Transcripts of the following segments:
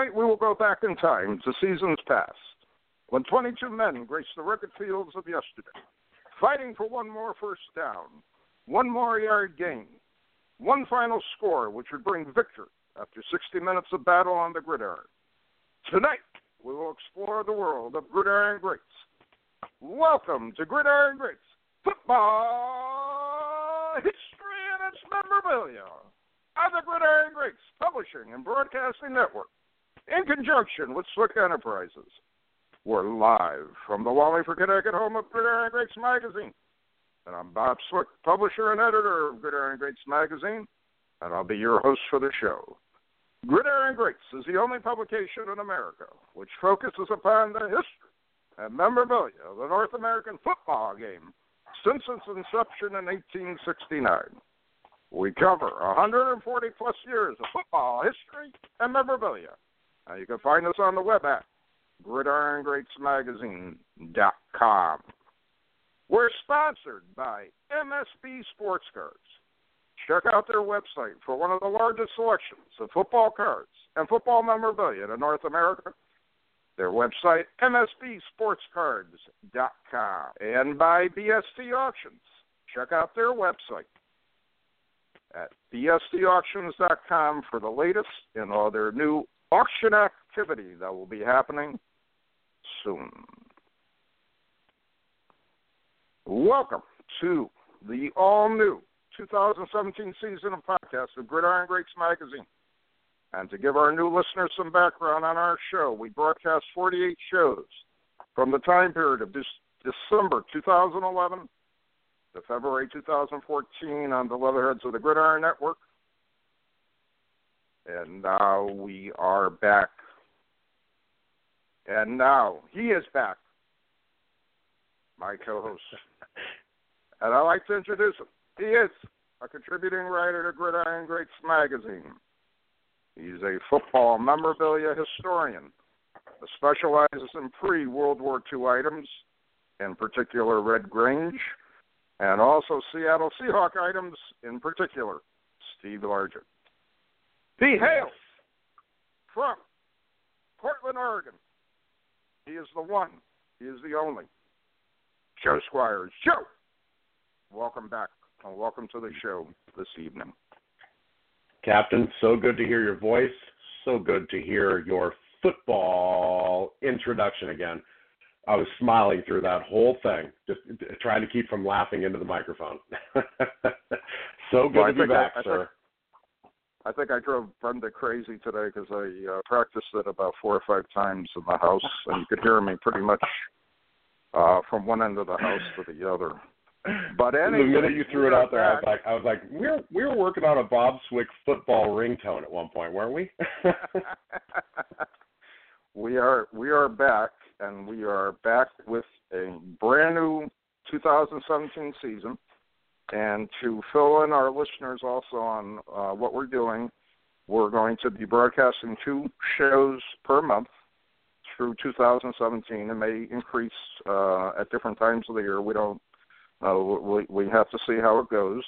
Tonight we will go back in time to seasons past, when 22 men graced the rugged fields of yesterday, fighting for one more first down, one more yard gain, one final score which would bring victory after 60 minutes of battle on the gridiron. Tonight we will explore the world of gridiron greats. Welcome to Gridiron Greats Football History and its Memorabilia on the Gridiron Greats Publishing and Broadcasting Network in conjunction with Swick Enterprises. We're live from the Wallingford, Connecticut home of Gridiron Greats Magazine. And I'm Bob Swick, publisher and editor of Gridiron Greats Magazine, and I'll be your host for the show. Gridiron Greats is the only publication in America which focuses upon the history and memorabilia of the North American football game since its inception in 1869. We cover 140 plus years of football history and memorabilia you can find us on the web at gridirongreatsmagazine.com. We're sponsored by MSB Sports Cards. Check out their website for one of the largest selections of football cards and football memorabilia in North America. Their website, msbsportscards.com. And by BST Auctions. Check out their website at bstauctions.com for the latest in all their new auction activity that will be happening soon. Welcome to the all new 2017 season of podcasts of Gridiron Greats Magazine. And to give our new listeners some background on our show, we broadcast 48 shows from the time period of December 2011 to February 2014 on the Leatherheads of the Gridiron Network and now we are back. And now he is back, my co host. and I'd like to introduce him. He is a contributing writer to Gridiron Greats magazine. He's a football memorabilia historian that specializes in pre World War II items, in particular Red Grange, and also Seattle Seahawk items, in particular Steve Largent. He hails from Portland, Oregon. He is the one. He is the only. Joe Squires. Joe, welcome back and welcome to the show this evening. Captain, so good to hear your voice. So good to hear your football introduction again. I was smiling through that whole thing, just trying to keep from laughing into the microphone. so good well, to be back, I, I sir. I think I drove Brenda crazy today because I uh, practiced it about four or five times in the house, and you could hear me pretty much uh, from one end of the house to the other. But anyway, the minute you threw it out there, I was like, I was like, we are we were working on a Bob Swick football ringtone at one point, weren't we? we are we are back, and we are back with a brand new 2017 season. And to fill in our listeners also on uh, what we're doing, we're going to be broadcasting two shows per month through 2017. It may increase uh, at different times of the year. We don't. Uh, we we have to see how it goes,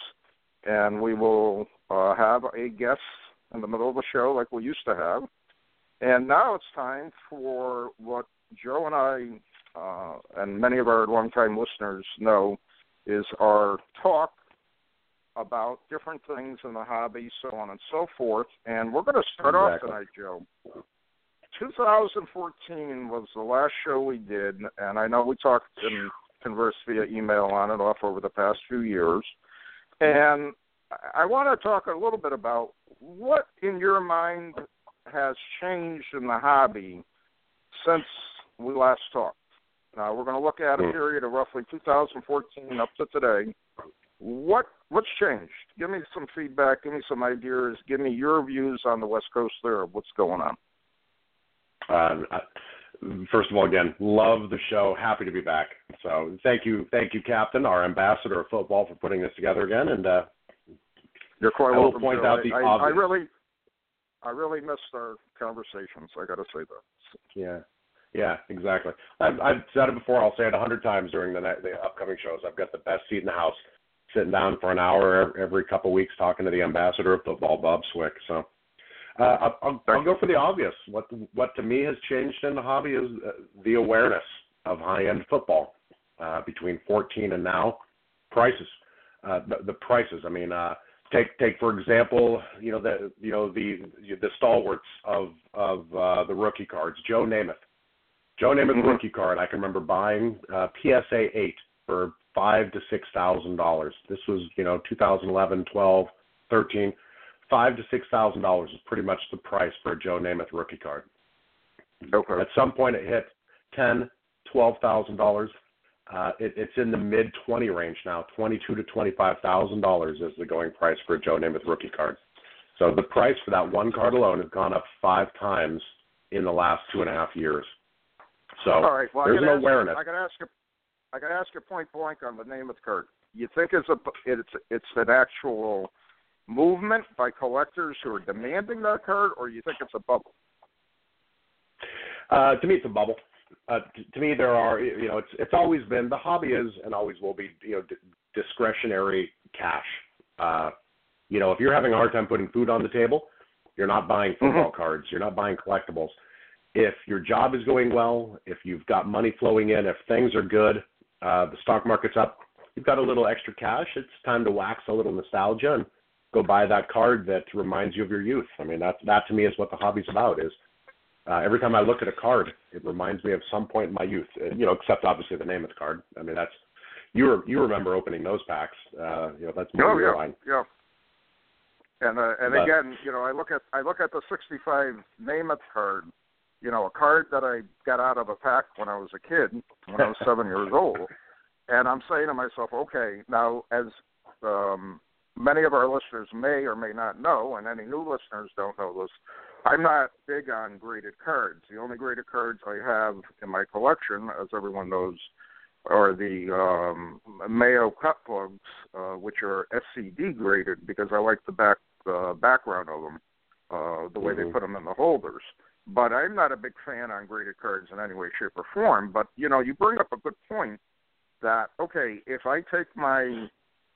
and we will uh, have a guest in the middle of the show like we used to have. And now it's time for what Joe and I, uh, and many of our longtime listeners know, is our talk about different things in the hobby, so on and so forth. And we're going to start exactly. off tonight, Joe. 2014 was the last show we did, and I know we talked and conversed via email on and off over the past few years. And I want to talk a little bit about what, in your mind, has changed in the hobby since we last talked. Now we're going to look at a Hmm. period of roughly 2014 up to today. What what's changed? Give me some feedback. Give me some ideas. Give me your views on the West Coast there of what's going on. I- first of all, again, love the show. Happy to be back. So thank you, thank you, Captain, our ambassador of football, for putting this together again. And uh, You're quite I will welcome. point out the I, I, I really, I really missed our conversations. I got to say that. yeah, yeah, exactly. I've, I've said it before. I'll say it a hundred times during the night, the upcoming shows. I've got the best seat in the house, sitting down for an hour every couple of weeks talking to the ambassador of football, Bob Swick. So. Uh, I'll, I'll, I'll go for the obvious. What what to me has changed in the hobby is uh, the awareness of high end football uh, between 14 and now. Prices, uh, the, the prices. I mean, uh, take take for example, you know the you know the the stalwarts of of uh, the rookie cards. Joe Namath, Joe Namath Mhm. rookie card. I can remember buying uh, PSA eight for five to six thousand dollars. This was you know 2011, 12, 13 five to six thousand dollars is pretty much the price for a Joe Namath rookie card. Okay. At some point, it hit ten, twelve thousand dollars. Uh, it, it's in the mid twenty range now. Twenty-two to twenty-five thousand dollars is the going price for a Joe Namath rookie card. So the price for that one card alone has gone up five times in the last two and a half years. So All right. Well, there's an ask, awareness. I got to ask you. I to ask you point blank on the name of the card. You think it's a it's it's an actual movement by collectors who are demanding that card, or you think it's a bubble? Uh, to me, it's a bubble. Uh, t- to me, there are you know it's it's always been the hobby is and always will be you know d- discretionary cash. Uh, you know, if you're having a hard time putting food on the table, you're not buying football cards. You're not buying collectibles. If your job is going well, if you've got money flowing in, if things are good, uh, the stock market's up, you've got a little extra cash. It's time to wax a little nostalgia and go buy that card that reminds you of your youth. I mean, that that to me is what the hobby's about. Is uh, every time I look at a card, it reminds me of some point in my youth. Uh, you know, except obviously the name of the card. I mean, that's you re- you remember opening those packs. Uh, you know, that's more Oh yeah, line. yeah. And uh, and But- again, you know, I look at I look at the 65 Namath card. You know, a card that I got out of a pack when I was a kid, when I was seven years old, and I'm saying to myself, okay, now as um, many of our listeners may or may not know, and any new listeners don't know this, I'm not big on graded cards. The only graded cards I have in my collection, as everyone knows, are the um, Mayo cut plugs, uh, which are SCD graded because I like the back uh, background of them, uh, the way they Mhm. put them in the holders. But I'm not a big fan on graded cards in any way, shape, or form. But you know, you bring up a good point that okay, if I take my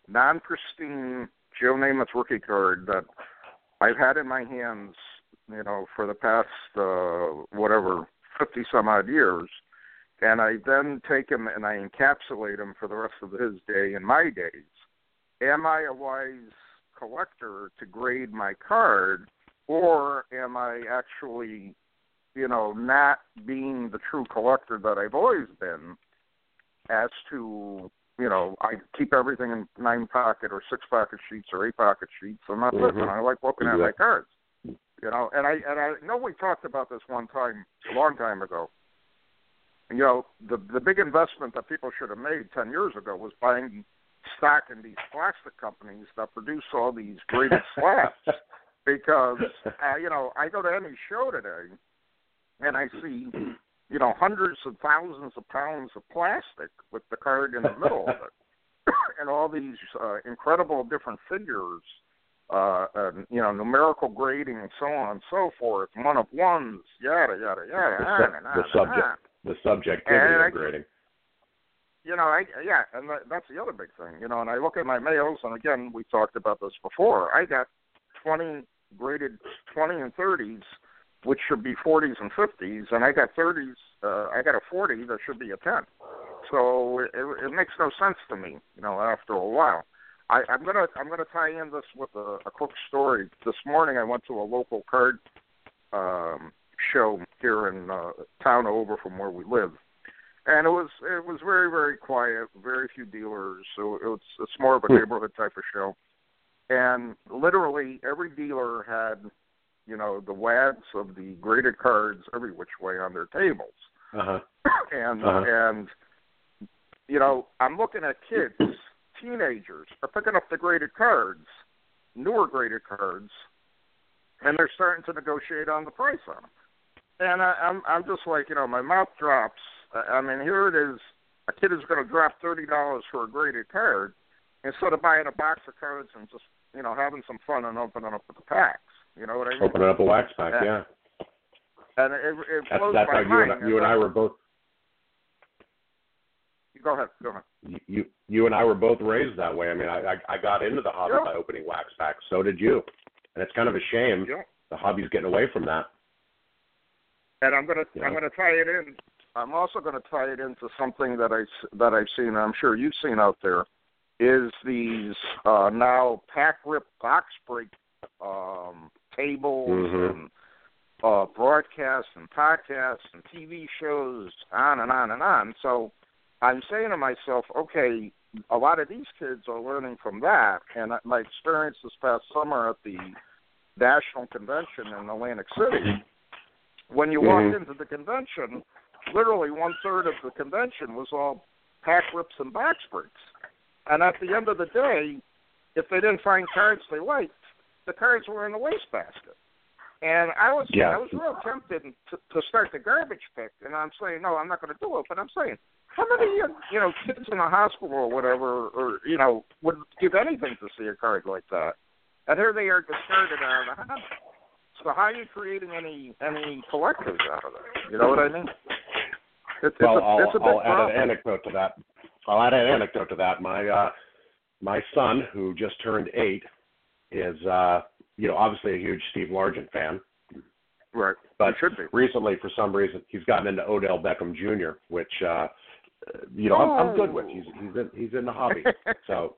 non-pristine Joe Namath rookie card that I've had in my hands, you know, for the past uh, whatever fifty some odd years, and I then take him and I encapsulate him for the rest of his day and my days. Am I a wise collector to grade my card, or am I actually, you know, not being the true collector that I've always been? As to, you know, I keep everything in nine pocket or six pocket sheets or eight pocket sheets, and that's it. Mhm. And I like looking at my cards. You know, and I and I know we talked about this one time a long time ago. You know, the the big investment that people should have made ten years ago was buying stock in these plastic companies that produce all these graded slabs. Because uh, you know, I go to any show today and I see, you know, hundreds of thousands of pounds of plastic with the card in the middle of it. and all these uh, incredible different figures uh, and you know numerical grading and so on and so forth, one of ones, yada yada yada. The on sub- and on the subject. the subjectivity And I- of grading. You know, I yeah, and that's the other big thing. You know, and I look at my mails, and again, we talked about this before. I got 20 graded 20 and 30s, which should be 40s and 50s, and I got 30s. Uh, I got a 40 that should be a 10. So it, it makes no sense to me, you know, after a while. I, I'm gonna I'm gonna tie in this with a, a quick story. This morning I went to a local card um, show here in uh, town over from where we live, and it was it was very very quiet, very few dealers. So it was it's more of a neighborhood type of show, and literally every dealer had you know the wads of the graded cards every which way on their tables, Uh-huh. and Uh-huh. and you know I'm looking at kids teenagers are picking up the graded cards, newer graded cards, and they're starting to negotiate on the price on them. And I, I'm I'm just like you know my mouth drops. I mean here it is. A kid is going to drop thirty dollars for a graded card instead of buying a box of cards and just you know having some fun and opening up the packs. You know what I mean? Opening up a wax pack, Yeah. yeah. And it, it That's blows that's my how you mind. and you and I were both Go ahead. Go ahead. you you and I were both raised that way. I mean, I I, I got into the hobby Yeah. by opening wax packs. So did you, and it's kind of a shame Yeah. the hobby's getting away from that. and I'm gonna Yeah. I'm gonna tie it in. I'm also gonna tie it into something that I that I've seen. and I'm sure you've seen out there. Is these uh, now pack rip box break um, tables Mhm. and uh, broadcasts and podcasts and TV shows, on and on and on. So I'm saying to myself, okay, a lot of these kids are learning from that. And my experience this past summer at the national convention in Atlantic City when you walked Mhm. into the convention, literally one third of the convention was all pack rips and box breaks. And at the end of the day, if they didn't find cards they liked, the cards were in the wastebasket. And I was Yeah. I was real tempted to, to start the garbage pick, and I'm saying no, I'm not going to do it. But I'm saying, how many you know kids in a hospital or whatever, or you know, would give anything to see a card like that? And here they are discarded out of the house. So how are you creating any any collectors out of it? You know what I mean? It's, well, it's a, I'll, it's a big I'll add an anecdote to that. I'll add an anecdote to that. My uh, my son, who just turned eight, is uh, you know obviously a huge Steve Largent fan. Right. But should be. recently, for some reason, he's gotten into Odell Beckham Jr., which uh, you know I'm, I'm good with. He's he's in, he's in the hobby. So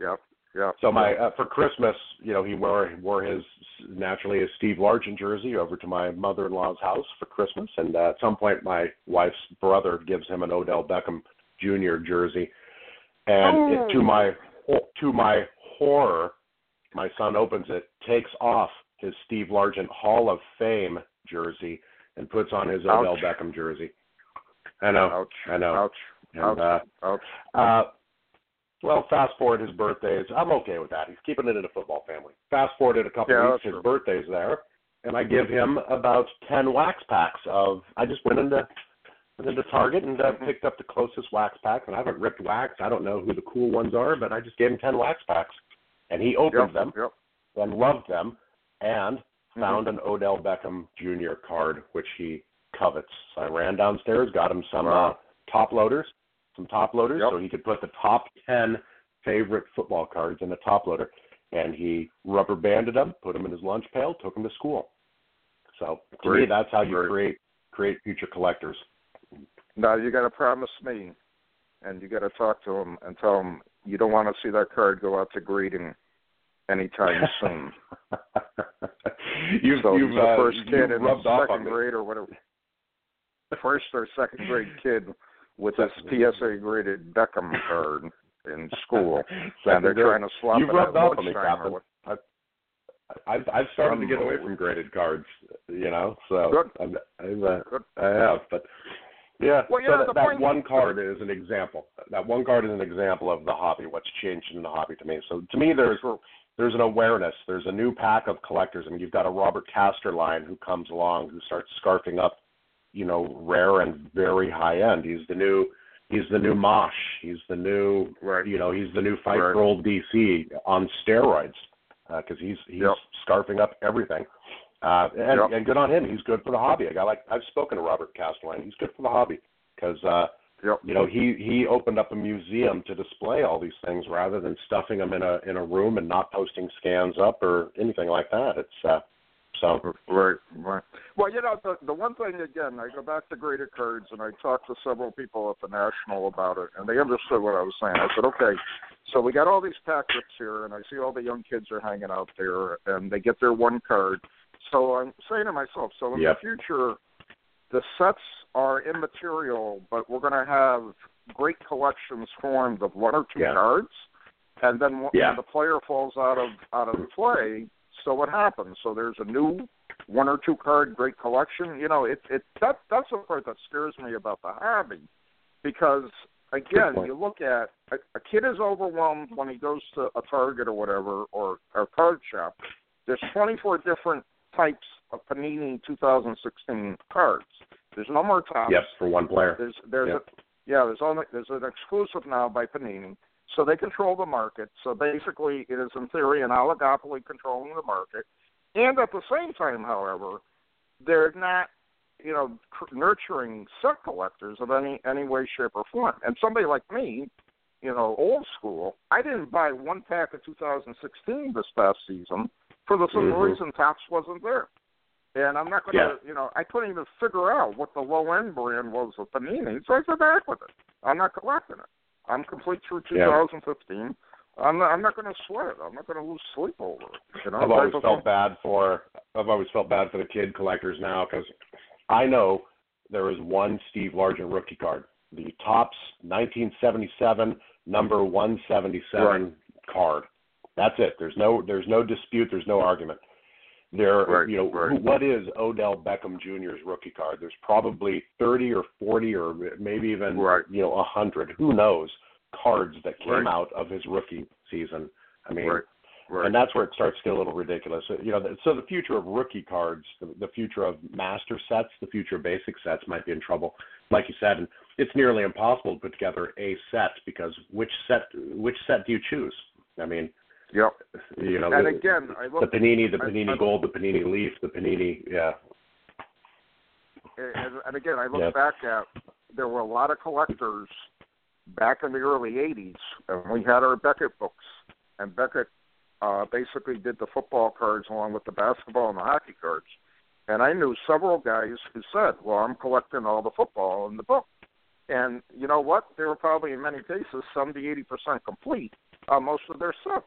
Yep. Yep. so my uh, for Christmas, you know, he wore wore his naturally his Steve Largent jersey over to my mother-in-law's house for Christmas, and uh, at some point, my wife's brother gives him an Odell Beckham Jr. jersey, and it, to my to my horror, my son opens it, takes off his Steve Largent Hall of Fame jersey, and puts on his Ouch. Odell Beckham jersey. I know, Ouch. I know. Ouch. And, uh, Ouch. uh, well, fast forward his birthdays. I'm okay with that. He's keeping it in a football family. Fast forwarded a couple Yeah, weeks, his true. birthday's there, and I give him about ten wax packs of. I just went into went into Target and uh, picked up the closest wax pack. And I haven't ripped wax. I don't know who the cool ones are, but I just gave him ten wax packs, and he opened Yep. them Yep. and loved them, and Mm-hmm. found an Odell Beckham Jr. card which he covets. So I ran downstairs, got him some uh, top loaders, some top loaders, Yep. so he could put the top ten favorite football cards in a top loader, and he rubber banded them, put them in his lunch pail, took them to school. So to me, that's how you Great. create create future collectors. Now you got to promise me, and you got to talk to him and tell him you don't want to see that card go out to grading anytime soon. you've so you've, the uh, first kid you've in rubbed off on second grade or whatever. First or second grade kid with his PSA graded Beckham card in school, and they're trying to swap You've it rubbed off on me, Captain. I've I've started to get away from graded cards, you know. So Good. I'm, I'm, uh, Good. I have, but yeah. Well, so that, that one card is an example. That one card is an example of the hobby. What's changed in the hobby to me. So to me, there's there's an awareness. There's a new pack of collectors. I mean, you've got a Robert Castellane who comes along who starts scarfing up, you know, rare and very high end. He's the new. He's the new Mosh. He's the new, Right. you know, he's the new fight Right. for old DC on steroids uh, because he's he's Yep. scarfing up everything. Uh, and, Yep. and good on him. He's good for the hobby. A guy like I've spoken to Robert Castellane. He's good for the hobby because uh, Yep. You know, he he opened up a museum to display all these things rather than stuffing them in a in a room and not posting scans up or anything like that. It's uh, so right, right. Well, you know, the the one thing again, I go back to graded cards, and I talked to several people at the national about it, and they understood what I was saying. I said, okay, so we got all these pack rips here, and I see all the young kids are hanging out there, and they get their one card. So I'm saying to myself, so in Yep. the future, the sets are immaterial, but we're going to have great collections formed of one or two Yeah. cards, and then when Yeah. the player falls out of out of the play, so what happens? So there's a new one or two card great collection. You know, it it that that's the part that scares me about the hobby, because again, you look at a, a kid is overwhelmed when he goes to a Target or whatever or a card shop. There's 24 different types of Panini 2016 cards. There's no more Topps. yes, for one player. There's there's Yep. a yeah, there's only there's an exclusive now by Panini. So they control the market. So basically it is in theory an oligopoly controlling the market. And at the same time, however, they're not you know, nurturing set collectors of any any way, shape, or form. And somebody like me, you know, old school, I didn't buy one pack of 2016 this past season for the simple Mhm. reason Topps wasn't there. And I'm not going to, you know, I couldn't even figure out what the low end brand was of Panini, so I said back with it. I'm not collecting it. I'm complete through Yeah. 2015. I'm not, I'm not going to sweat it. I'm not going to lose sleep over it. You know, I've always felt bad for I've always felt bad for the kid collectors now because I know there is one Steve Largent rookie card, the Topps 1977 number 177 card. That's it. There's no there's no dispute. There's no argument. There, Right, you know, right. what is Odell Beckham Jr.'s rookie card? There's probably 30 or 40 or maybe even Right. you know 100. Who knows? Cards that came out of his rookie season. I mean, and that's where it starts to get a little ridiculous. You know, so the future of rookie cards, the, the future of master sets, the future of basic sets might be in trouble. Like you said, and it's nearly impossible to put together a set because which set which set do you choose? I mean, Yep. you know, And the, again, I look, the panini, the panini I- gold, the panini leaf, the panini, yeah, and, and again, I look Yep. back at there were a lot of collectors back in the early '80s, and we had our Beckett books, and Beckett uh, basically did the football cards along with the basketball and the hockey cards. And I knew several guys who said, "Well, I'm collecting all the football in the book." And you know what? They were probably in many cases 70, 80 percent complete on most of their sets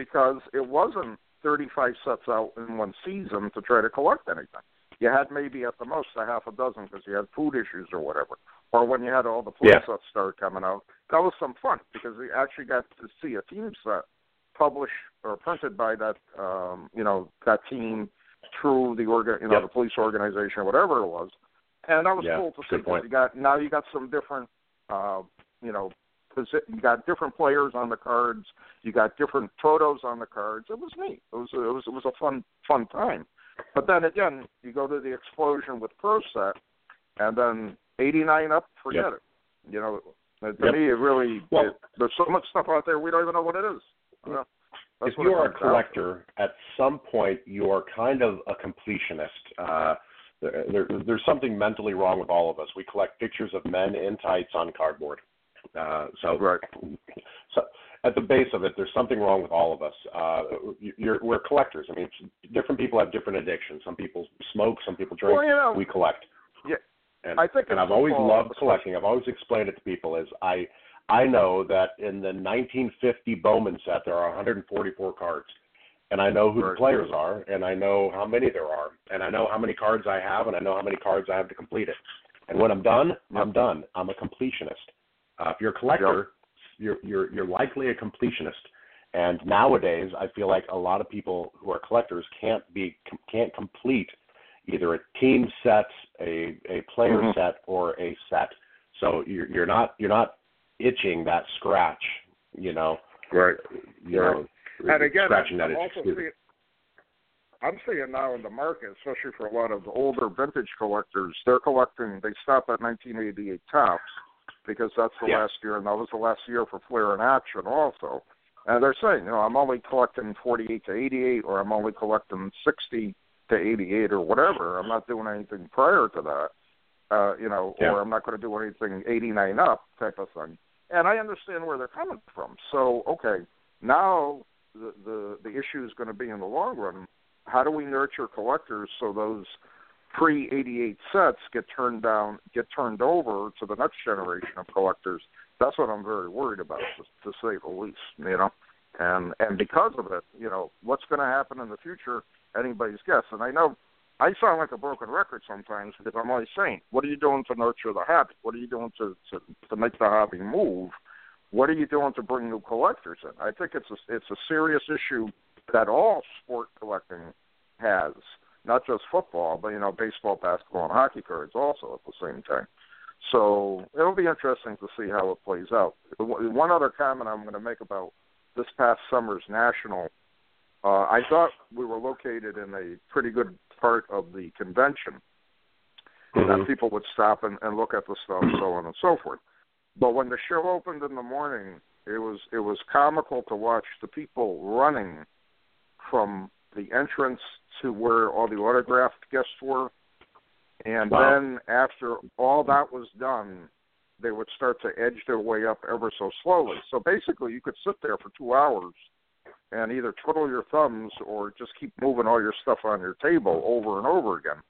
because it wasn't 35 sets out in one season to try to collect anything. You had maybe at the most a half a dozen because you had food issues or whatever. Or when you had all the food Yeah. sets start coming out, that was some fun because we actually got to see a team set published or printed by that, um, you know, that team through the organ, you know, Yep. the police organization, or whatever it was. And that was Yeah, cool to see. point. You got now you got some different, uh, you know, you got different players on the cards. You got different photos on the cards. It was neat. It was it was it was a fun fun time. But then again, you go to the explosion with Pro Set, and then '89 up, forget Yep. it. You know, to Yep. me, it really Well- it, there's so much stuff out there we don't even know what it is. You know? If you are a collector, at some point you are kind of a completionist. Uh, there, there, there's something mentally wrong with all of us. We collect pictures of men in tights on cardboard. Uh, so, Right. so at the base of it, there's something wrong with all of us. Uh, you're, we're collectors. I mean, different people have different addictions. Some people smoke, some people drink. Well, you know, we collect. Yeah, And, I think. And I've always loved collecting. I've always explained it to people as I I know that in the 1950 Bowman set there are 144 cards, and I know who the players are, and I know how many there are, and I know how many cards I have, and I know how many cards I have to complete it. And when I'm done, I'm done. I'm a completionist. Uh, if you're a collector, you're you're you're likely a completionist. And nowadays, I feel like a lot of people who are collectors can't be can't complete either a team set, a a player Mhm. set, or a set. So you're you're not you're not itching that scratch, you know. Right. You Right. know, And again, scratching that I'm itch. also seeing, I'm seeing now in the market, especially for a lot of the older vintage collectors, they're collecting. They stop at 1988 Topps because that's the Yeah. last year, and that was the last year for Flair in action also. And they're saying, you know, I'm only collecting 48 to 88, or I'm only collecting 60 to 88, or whatever. I'm not doing anything prior to that. uh, you know, Yeah. or I'm not going to do anything 89 up type of thing. And I understand where they're coming from. So, okay, now the the, the issue is going to be in the long run. How do we nurture collectors so those pre 88 sets get turned down, get turned over to the next generation of collectors? That's what I'm very worried about, to, to say the least. You know, and and because of it, you know, what's going to happen in the future? Anybody's guess. And I know I sound like a broken record sometimes because I'm always saying, what are you doing to nurture the hobby? What are you doing to to, to make the hobby move? What are you doing to bring new collectors in? I think it's a it's a serious issue that all sport collecting has, not just football, but you know, baseball, basketball, and hockey cards also at the same time. So it'll be interesting to see how it plays out. One other comment I'm going to make about this past summer's national, uh, I thought we were located in a pretty good part of the convention, Mhm. that people would stop and, and look at the stuff, so on and so forth. But when the show opened in the morning, it was it was comical to watch the people running from the entrance to where all the autographed guests were, and Wow. then after all that was done, they would start to edge their way up ever so slowly. So basically, you could sit there for two hours and either twiddle your thumbs or just keep moving all your stuff on your table over and over again.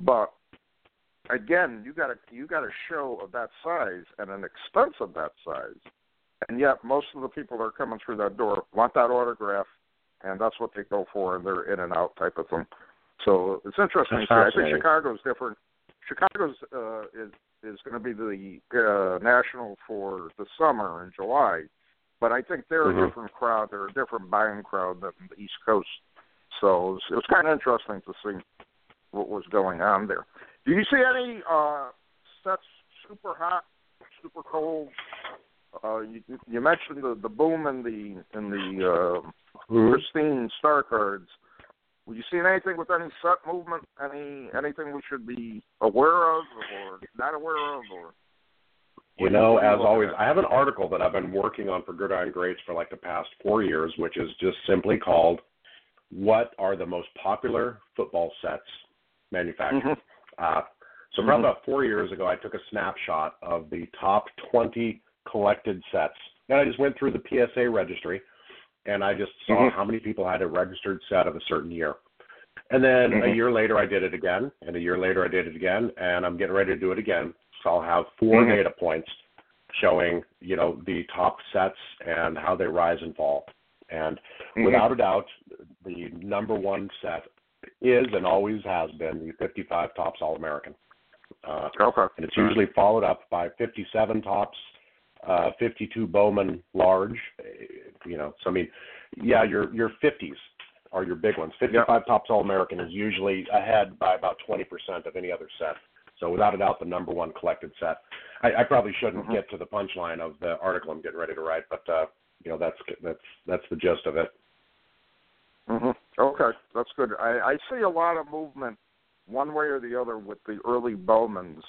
But again, you got a you got a show of that size and an expense of that size, and yet most of the people that are coming through that door want that autograph, and that's what they go for, and they're in and out type of thing. So it's interesting. That's to see. I think. Chicago's different. Chicago's uh, is is going to be the uh, national for the summer in July, but I think they're Mhm. a different crowd. They're a different buying crowd than the East Coast. So it was, it was kind of interesting to see what was going on there. Do you see any uh, sets super hot, super cold? Uh, you, you mentioned the, the boom in the in the uh, pristine star cards. Were you seeing anything with any set movement? Any anything we should be aware of or not aware of? Or You know, What are you as always? I have an article that I've been working on for Gridiron Greats for like the past four years, which is just simply called "What are the most popular football sets manufactured?" Mhm. Uh, so probably about four years ago, I took a snapshot of the top 20 collected sets, and I just went through the PSA registry, and I just saw Mhm. how many people had a registered set of a certain year. And then a Mhm. year later, I did it again, and a year later, I did it again, and I'm getting ready to do it again. So I'll have 4 Mhm. data points showing, you know, the top sets and how they rise and fall. And Mhm. without a doubt, the number one set is and always has been the 55 Topps All American. Uh, Okay. and it's usually followed up by 57 Topps, uh, 52 Bowman large. eh, You know, so I mean, yeah, your your 50s are your big ones. 55 Topps All American is usually ahead by about 20% of any other set. So without a doubt, the number one collected set. I, I probably shouldn't Mhm. get to the punchline of the article I'm getting ready to write, but uh, you know, that's that's that's the gist of it. hmm Okay, that's good. I, I see a lot of movement one way or the other with the early Bowmans,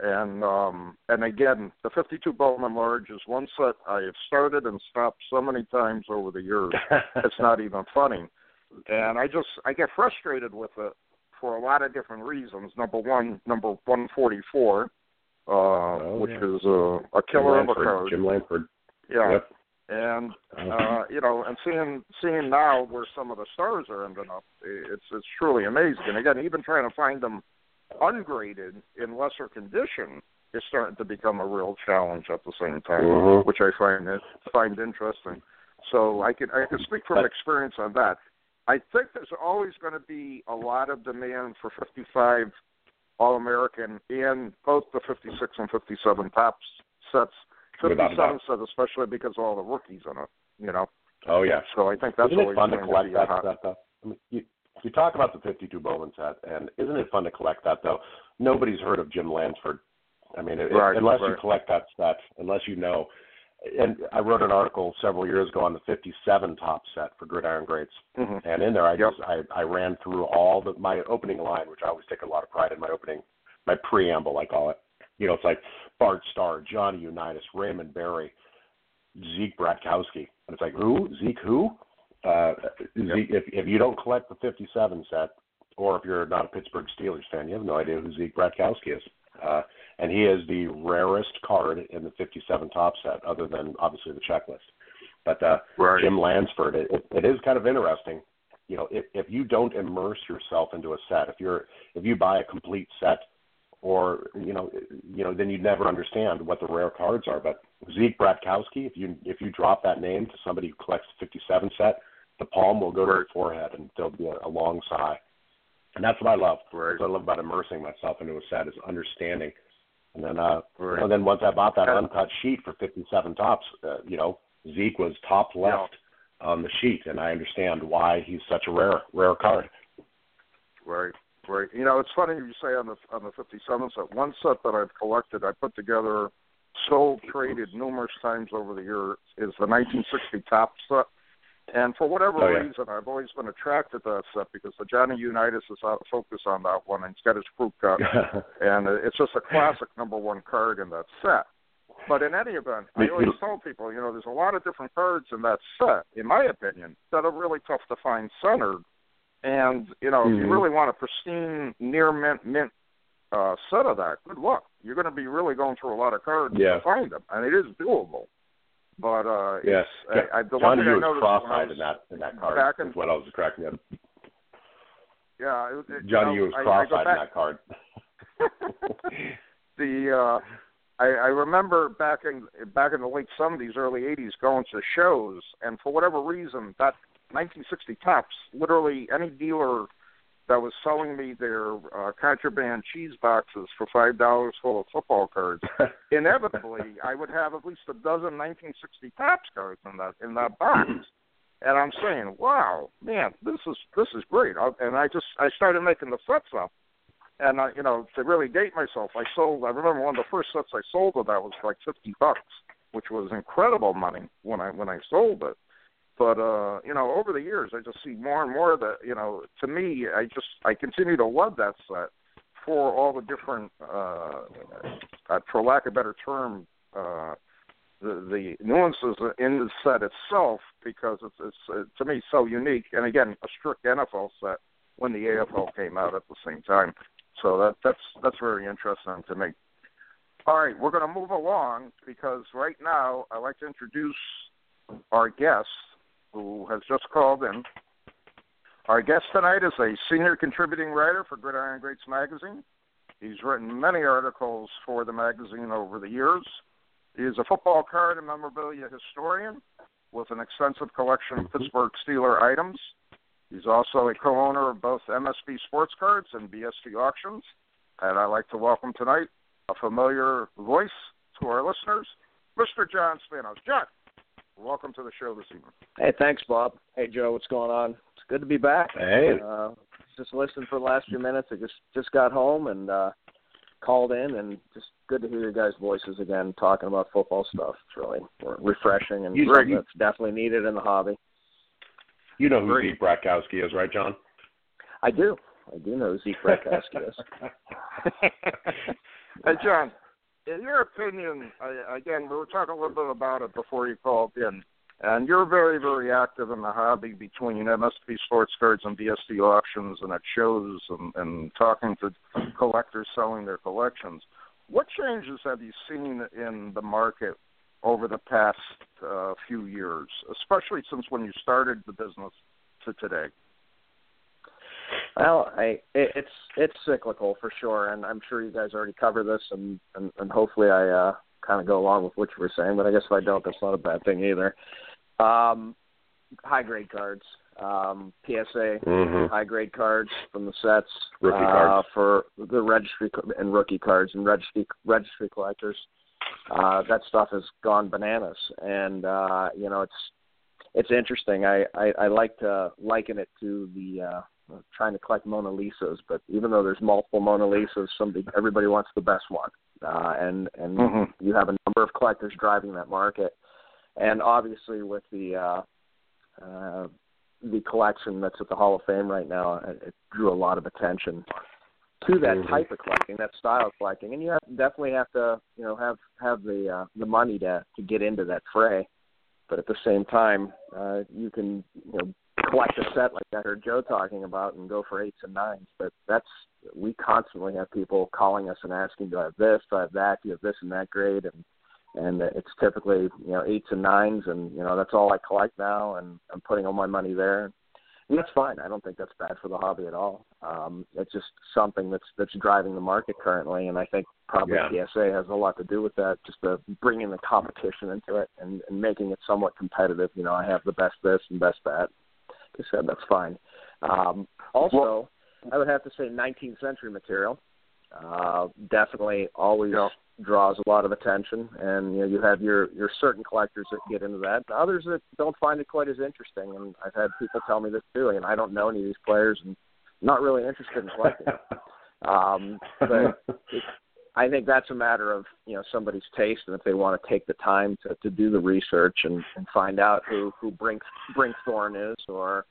and um, and again, the 52 Bowman Large is one set I have started and stopped so many times over the years. it's not even funny, and I just I get frustrated with it for a lot of different reasons. Number one, number 144, uh, Oh, which yeah. is a, a killer of a card. Jim Lansford. Yeah, Yep. and Uh, uh, you know, and seeing seeing now where some of the stars are ending up, it's it's truly amazing. And again, even trying to find them ungraded in lesser condition is starting to become a real challenge at the same time, Mhm. which I find it, find interesting. So I can I can speak from experience on that. I think there's always going to be a lot of demand for 55 All American and both the 56 and 57 Topps sets. 57 doubt. sets, especially because of all the rookies in it. You know, Oh yeah. so I think that's isn't it always fun to collect be that hot. set? I mean, you, you talk about the 52 Bowman set, and isn't it fun to collect that though? Nobody's heard of Jim Lansford. I mean, it, Right, unless you collect that set, unless you know. And I wrote an article several years ago on the 57 top set for Gridiron Greats, hmm and in there I Yep. just I, I ran through all the my opening line, which I always take a lot of pride in my opening, my preamble I call it. You know, it's like Bart Starr, Johnny Unitas, Raymond Berry, Zeke Bratkowski, and it's like who Zeke who? Uh, Zeke, if if you don't collect the 57 set, or if you're not a Pittsburgh Steelers fan, you have no idea who Zeke Bratkowski is. Uh, and he is the rarest card in the 57 top set, other than obviously the checklist. But uh, Right. Jim Lansford, it, it, it is kind of interesting. You know, if, if you don't immerse yourself into a set, if you're if you buy a complete set, or you know, you know, then you'd never understand what the rare cards are. But Zeke Bratkowski, if you if you drop that name to somebody who collects the 57 set, the palm will go to the forehead, and there'll be a, a long sigh. And that's what I love. Right. What I love about immersing myself into a set is understanding. And then, uh, Right. and then once I bought that uncut sheet for 57 Topps, uh, you know, Zeke was top left on the sheet, and I understand why he's such a rare, rare card. Right, right. You know, it's funny you say on the on the 57 set. One set that I've collected, I put together, sold, traded numerous times over the years, is the 1960 top set. And for whatever Oh, yeah. reason, I've always been attracted to that set because the Johnny Unitas is out of focus on that one, and he's got his fruit cut, and it's just a classic number one card in that set. But in any event, I always tell people, you know, there's a lot of different cards in that set, in my opinion, that are really tough to find centered. And you know, if you Mhm. really want a pristine, near mint, mint uh, set of that, good luck. You're going to be really going through a lot of cards Yeah. to find them, and it is doable. But uh, yes, I, I, the one thing I was noticed when I cross-eyed was, in that in that card. back in- is what I was cracking up. yeah, it, it, Johnny you know, was I- I go cross-eyed in that card. the uh I, I remember back in back in the late seventies, early eighties, going to shows, and for whatever reason, that 1960 Topps, literally any dealer that was selling me their uh, contraband cheese boxes for five dollars full of football cards, inevitably I would have at least a dozen 1960 Topps cards in that in that box. And I'm saying, wow, man, this is this is great. I, and I just I started making the sets up, and I, you know, to really date myself, I sold. I remember one of the first sets I sold of that was like fifty bucks, which was incredible money when I when I sold it. But uh, you know, over the years, I just see more and more that you know. To me, I just I continue to love that set for all the different, uh, uh, for lack of a better term, uh, the the nuances in the set itself because it's, it's uh, to me so unique. And again, a strict NFL set when the AFL came out at the same time. So that that's that's very interesting to me. All right, we're going to move along because right now I'd like to introduce our guest who has just called in. Our guest tonight is a senior contributing writer for Gridiron Greats magazine. He's written many articles for the magazine over the years. He is a football card and memorabilia historian with an extensive collection of Pittsburgh Steeler items. He's also a co-owner of both MSB Sports Cards and BST Auctions. And I'd like to welcome tonight a familiar voice to our listeners, Mr. John Spanos. John, welcome to the show this evening. Hey, thanks, Bob. Hey, Joe, what's going on? It's good to be back. Hey. Uh, just listened for the last few minutes. I just just got home and uh, called in, and just good to hear your guys' voices again, talking about football stuff. It's really refreshing and You- something you- that's definitely needed in the hobby. You know who Great. Zeke Bratkowski is, right, John? I do. I do know who Zeke Bratkowski is. hey, John, in your opinion, again, we were talking a little bit about it before you called in, and you're very, very active in the hobby between MSB Sports Cards and BST auctions and at shows and, and talking to collectors selling their collections. What changes have you seen in the market over the past uh, few years, especially since when you started the business to today? Well, I it, it's it's cyclical for sure, and I'm sure you guys already cover this, and and, and hopefully I uh, kind of go along with what you were saying. But I guess if I don't, that's not a bad thing either. Um, high grade cards, um, PSA Mm-hmm. high grade cards from the sets, Rookie uh, cards. for the registry and rookie cards and registry registry collectors. Uh, that stuff has gone bananas, and uh, you know it's it's interesting. I, I I like to liken it to the uh, trying to collect Mona Lisas, but even though there's multiple Mona Lisas, somebody everybody wants the best one, uh, and and Mhm. you have a number of collectors driving that market, and obviously with the uh, uh, the collection that's at the Hall of Fame right now, it, it drew a lot of attention to that Mhm. type of collecting, that style of collecting, and you have, definitely have to, you know, have have the uh, the money to to get into that fray. But at the same time, uh, you can you know collect a set like I heard Joe talking about and go for eights and nines. But that's we constantly have people calling us and asking, do I have this? Do I have that? Do you have this and that grade? And and it's typically you know eights and nines, and you know that's all I collect now, and I'm putting all my money there. And that's fine. I don't think that's bad for the hobby at all. Um, it's just something that's that's driving the market currently, and I think probably yeah. PSA has a lot to do with that. Just the bringing the competition into it and, and making it somewhat competitive. You know, I have the best this and best that. I said, that's fine. Um, also, well, I would have to say 19th century material. Uh, definitely always yeah. draws a lot of attention, and you know you have your your certain collectors that get into that, and others that don't find it quite as interesting. And I've had people tell me this too, and I don't know any of these players, and not really interested in collecting. um, but it, I think that's a matter of you know somebody's taste, and if they want to take the time to to do the research and, and find out who who Brink Brinkthorn is, or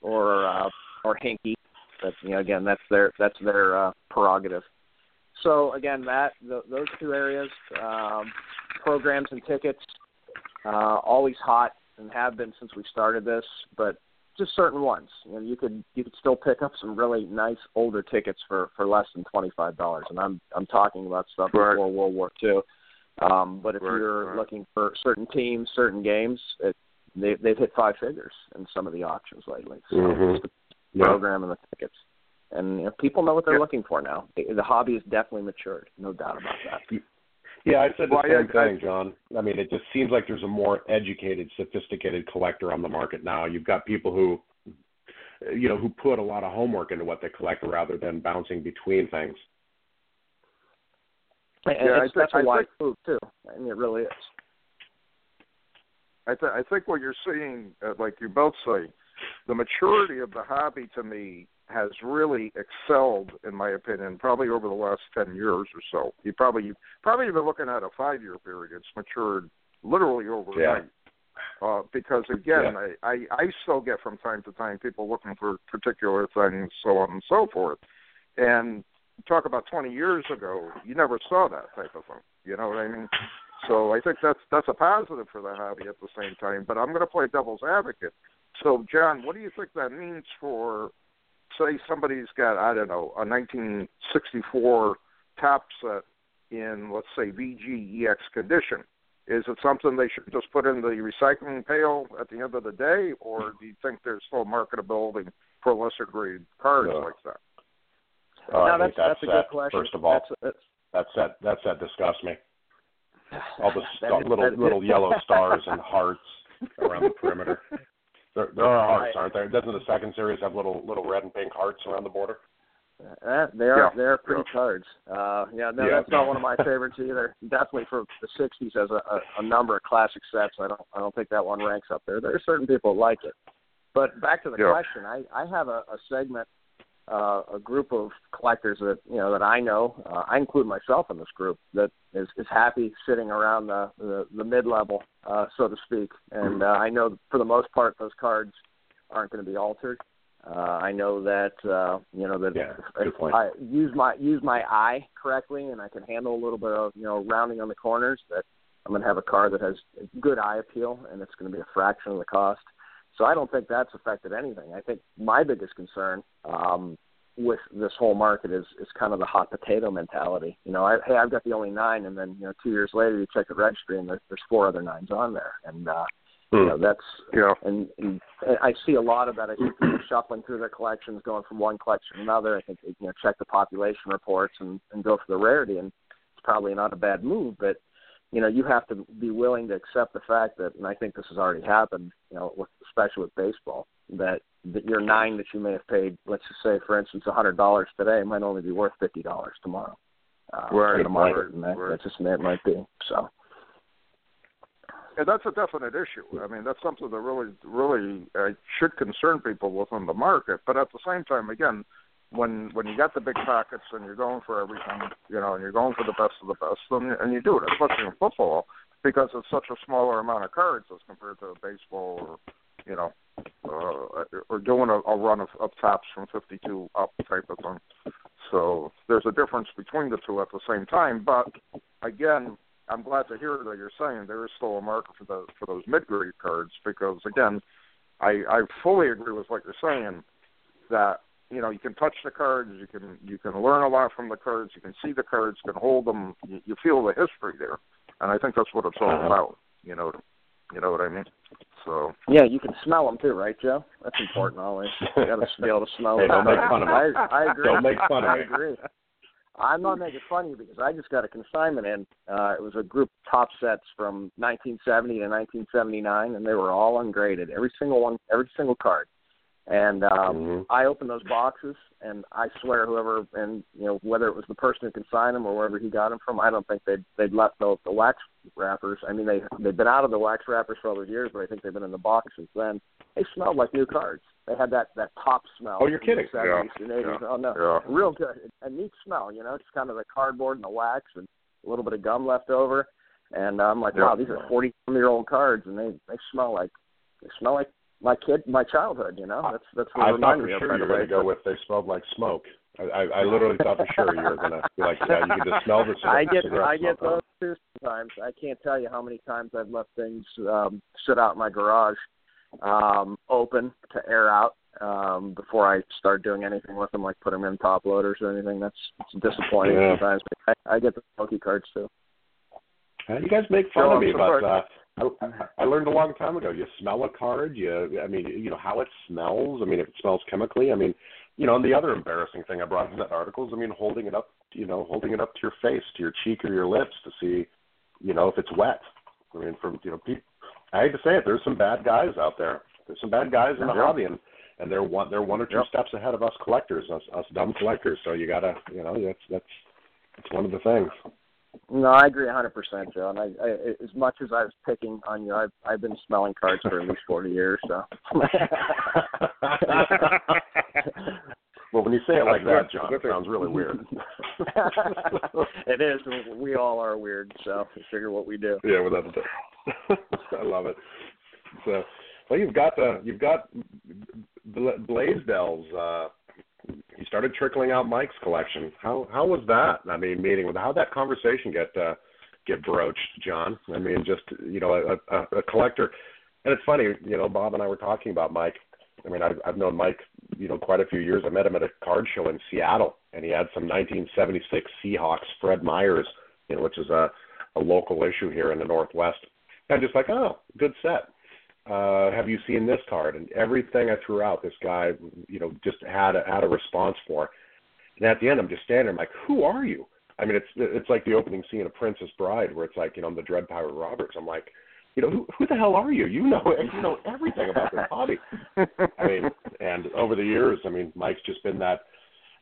or uh, or Hinkey, but you know again that's their that's their uh, prerogative. So again, that the, those two areas, um, programs and tickets, uh, always hot and have been since we started this, but just certain ones. You know, you could you could still pick up some really nice older tickets for for less than twenty five dollars, and I'm I'm talking about stuff right. before World War II. Um, but if right, you're right. looking for certain teams, certain games, it, they, they've hit five figures in some of the auctions lately. So mm-hmm. the program and the tickets and you know, people know what they're looking for now. The hobby has definitely matured, no doubt about that. Yeah, I said the well, same I, thing, John. I mean, it just seems like there's a more educated, sophisticated collector on the market now. You've got people who, you know, who put a lot of homework into what they collect rather than bouncing between things. And yeah, it's such a wide move too. I mean, it really is. I, th- I think what you're seeing, uh, like you both say, the maturity of the hobby to me has really excelled, in my opinion, probably over the last ten years or so. You probably probably even looking at a five year period. It's matured literally overnight. Yeah. Uh, because again, yeah. I, I I still get from time to time people looking for particular things, so on and so forth. And talk about 20 years ago, you never saw that type of thing. You know what I mean? So I think that's that's a positive for the hobby at the same time. But I'm going to play devil's advocate. So, John, what do you think that means for say somebody's got I don't know a 1964 Topps set in let's say VGEX condition, is it something they should just put in the recycling pail at the end of the day, or do you think there's still marketability for lesser grade cars no. like that? Oh, no, that's, that's, that's a that, good question. First of all, that's, that's, that that's that disgusts me. All the st- little little yellow stars and hearts around the perimeter. There, there are hearts, aren't there? Doesn't the second series have little little red and pink hearts around the border? Uh, they are yeah. they are pretty yeah. cards. Uh, yeah, no, yeah. that's not one of my favorites either. Definitely for the '60s has a, a, a number of classic sets. I don't I don't think that one ranks up there. There are certain people that like it. But back to the yeah. question, I I have a, a segment uh, a group of collectors that you know that I know. Uh, I include myself in this group that is, is happy sitting around the the, the mid level, uh, so to speak. And uh, I know for the most part those cards aren't going to be altered. Uh, I know that uh, you know that yeah, if, if I use my use my eye correctly and I can handle a little bit of you know rounding on the corners, that I'm going to have a card that has good eye appeal and it's going to be a fraction of the cost. So I don't think that's affected anything. I think my biggest concern um, with this whole market is is kind of the hot potato mentality. You know, I, hey, I've got the only nine, and then you know, two years later, you check the registry, and there, there's four other nines on there, and uh, hmm. you know that's yeah. And, and I see a lot of that. I see people shuffling through their collections, going from one collection to another. I think they, you know, check the population reports and and go for the rarity, and it's probably not a bad move, but you know, you have to be willing to accept the fact that, and I think this has already happened, you know, with, especially with baseball, that that your nine that you may have paid, let's just say, for instance, a hundred dollars today, might only be worth fifty dollars tomorrow. Uh, right, in the market, and that, right. that just it might be so. And that's a definite issue. I mean, that's something that really, really uh, should concern people within the market. But at the same time, again, when when you got the big pockets and you're going for everything, you know, and you're going for the best of the best, and, and you do it, especially in football, because it's such a smaller amount of cards as compared to baseball or, you know, uh, or doing a, a run of, of Topps from 52 up type of thing. So there's a difference between the two at the same time. But again, I'm glad to hear that you're saying there is still a market for the for those mid grade cards because again, I I fully agree with what you're saying that you know you can touch the cards, you can you can learn a lot from the cards, you can see the cards, you can hold them, you, you feel the history there, and I think that's what it's all Uh-huh. about. You know, you know what I mean? So Yeah, you can smell them too, right, Joe? That's important always. You got to be able to smell Hey, them. don't make fun of me. I, I agree. Don't make fun of I agree. I'm not making fun of you because I just got a consignment in. Uh, it was a group Topps sets from 1970 to 1979, and they were all ungraded. Every single one, every single card. And um, Mhm. I opened those boxes, and I swear, whoever and you know whether it was the person who consigned them or wherever he got them from, I don't think they'd they'd left the, the wax wrappers. I mean, they they've been out of the wax wrappers for all those years, but I think they've been in the box since then. They smelled like new cards. They had that that Topps smell. Oh, you're from the kidding. 70s Yeah, and 80s. yeah, Oh no, yeah. real good. A neat smell, you know, it's kind of the cardboard and the wax and a little bit of gum left over. And I'm like, Yeah. wow, these are 40 year old cards, and they they smell like they smell like my kid, my childhood. You know, that's that's what I it thought reminded for me of sure you were going to go with they smelled like smoke. I, I, I literally thought for sure you were going to be like, yeah, you can just smell the smoke. I get cigarette I get those too sometimes. I can't tell you how many times I've left things um sit out in my garage um open to air out um before I start doing anything with them like put them in top loaders or anything. That's it's disappointing Yeah. sometimes. But I, I get the smoky cards too. You guys make fun Joe, of me, but surprised. I, I learned a long time ago. You smell a card. You, I mean, you know how it smells. I mean, if it smells chemically. I mean, you know, and the other embarrassing thing I brought in that article is, I mean, holding it up, you know, holding it up to your face, to your cheek or your lips to see, you know, if it's wet. I mean, from you know, people. I hate to say it, there's some bad guys out there. There's some bad guys in the Yeah. hobby, and and they're one they're one or two Yep. steps ahead of us collectors, us us dumb collectors. So you gotta, you know, that's that's that's one of the things. No, I agree a 100%, Joe. And I, I, as much as I was picking on you, I've, I've been smelling cards for at least 40 years. So. well, when you say it like that. John, it sounds really weird. it is. We all are weird, so figure what we do. yeah, well, that's I love it. So, well, you've got the you've got Bla- Blaisdells. Uh, you started trickling out Mike's collection. How how was that? I mean, meeting with how that conversation get uh, get broached, John. I mean, just you know, a, a, a collector. And it's funny, you know, Bob and I were talking about Mike. I mean, I've, I've known Mike, you know, quite a few years. I met him at a card show in Seattle, and he had some 1976 Seahawks Fred Myers, you know, which is a a local issue here in the Northwest. And I'm just like, oh, good set. Uh, have you seen this card? And everything I threw out, this guy, you know, just had a, had a response for. And at the end, I'm just standing I'm like, who are you? I mean, it's it's like the opening scene of Princess Bride, where it's like, you know, I'm the Dread Pirate Roberts. I'm like, you know, who, who the hell are you? You know, you know everything about this hobby. I mean, and over the years, I mean, Mike's just been that.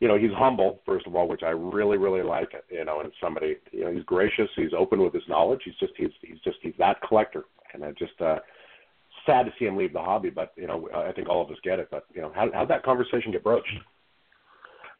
You know, he's humble first of all, which I really, really like. You know, and somebody, you know, he's gracious. He's open with his knowledge. He's just, he's, he's just, he's that collector. And I just, uh, sad to see him leave the hobby. But you know, I think all of us get it. But you know, how how'd that conversation get broached?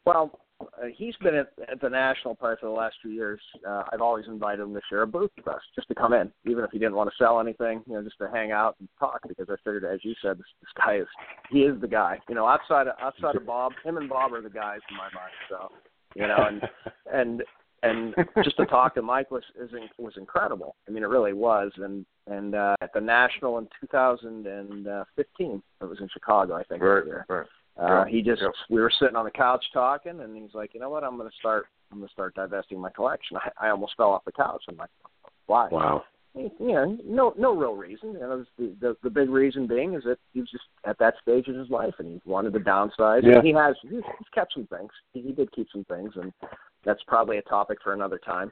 Well, uh, he's been at, at the national part for the last few years. Uh, I've always invited him to share a booth with us, just to come in, even if he didn't want to sell anything, you know, just to hang out and talk. Because I figured, as you said, this, this guy is he is the guy. You know, outside of outside of Bob, him and Bob are the guys in my mind. So, you know, and and and just to talk to Mike was is, was incredible. I mean, it really was. And and uh, at the national in 2015, it was in Chicago, I think. right, that right. Uh, he just we were sitting on the couch talking, and he's like, you know what, I'm going to start. I'm going to start divesting my collection. I, I almost fell off the couch. I'm like, why? Wow. You know, no no real reason. You know, the, the the big reason being is that he was just at that stage in his life, and he wanted to downsize. Yeah. And he has he's, he's kept some things. He, he did keep some things, and that's probably a topic for another time.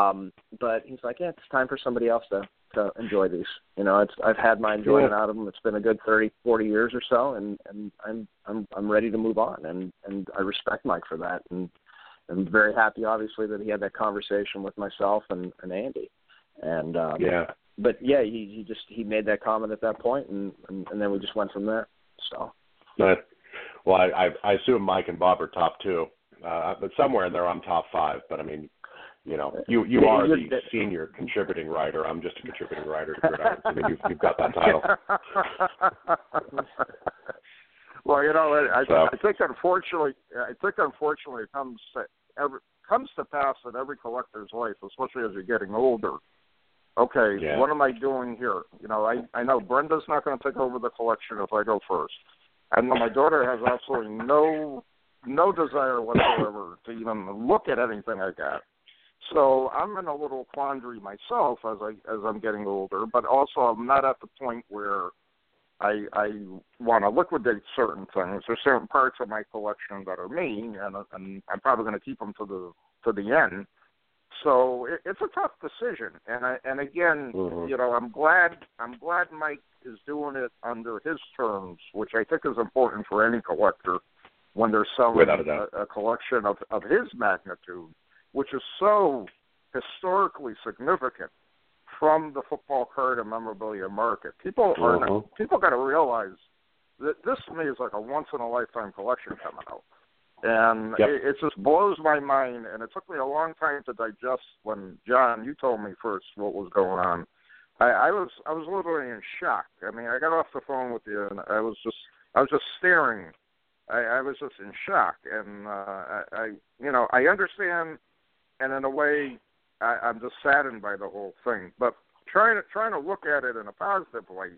Um, but he's like, yeah, it's time for somebody else to to enjoy these. You know, it's I've had my enjoyment out of them. It's been a good thirty, forty years or so, and and I'm I'm I'm ready to move on, and and I respect Mike for that, and I'm very happy, obviously, that he had that conversation with myself and and Andy, and um, Yeah. but yeah, he he just he made that comment at that point, and and, and then we just went from there. So But, well, I, I I assume Mike and Bob are top two, uh, but somewhere in there I'm top five. But I mean, you know, you you are the senior contributing writer. I'm just a contributing writer to Gridirons. I mean, you've, you've got that title. well, you know, I, I, So- I think unfortunately, I think unfortunately it comes to every comes to pass in every collector's life, especially as you're getting older. Okay, Yeah. what am I doing here? You know, I I know Brenda's not going to take over the collection if I go first. and my daughter has absolutely no no desire whatsoever to even look at anything I got. So I'm in a little quandary myself as I as I'm getting older, but also I'm not at the point where I I want to liquidate certain things. There's certain parts of my collection that are me, and and I'm probably going to keep them to the to the end. So it, it's a tough decision, and I and again, Mhm. you know, I'm glad I'm glad Mike is doing it under his terms, which I think is important for any collector when they're selling a a, collection of of his magnitude, which is so historically significant from the football card and memorabilia market. People are Mhm. not, people got to realize that this to me is like a once in a lifetime collection coming out, and Yep. it, it just blows my mind. And it took me a long time to digest when John, you told me first what was going on. I, I was I was literally in shock. I mean, I got off the phone with you, and I was just I was just staring. I, I was just in shock, and uh, I, I you know I understand, and in a way I, I'm just saddened by the whole thing. But trying to trying to look at it in a positive way,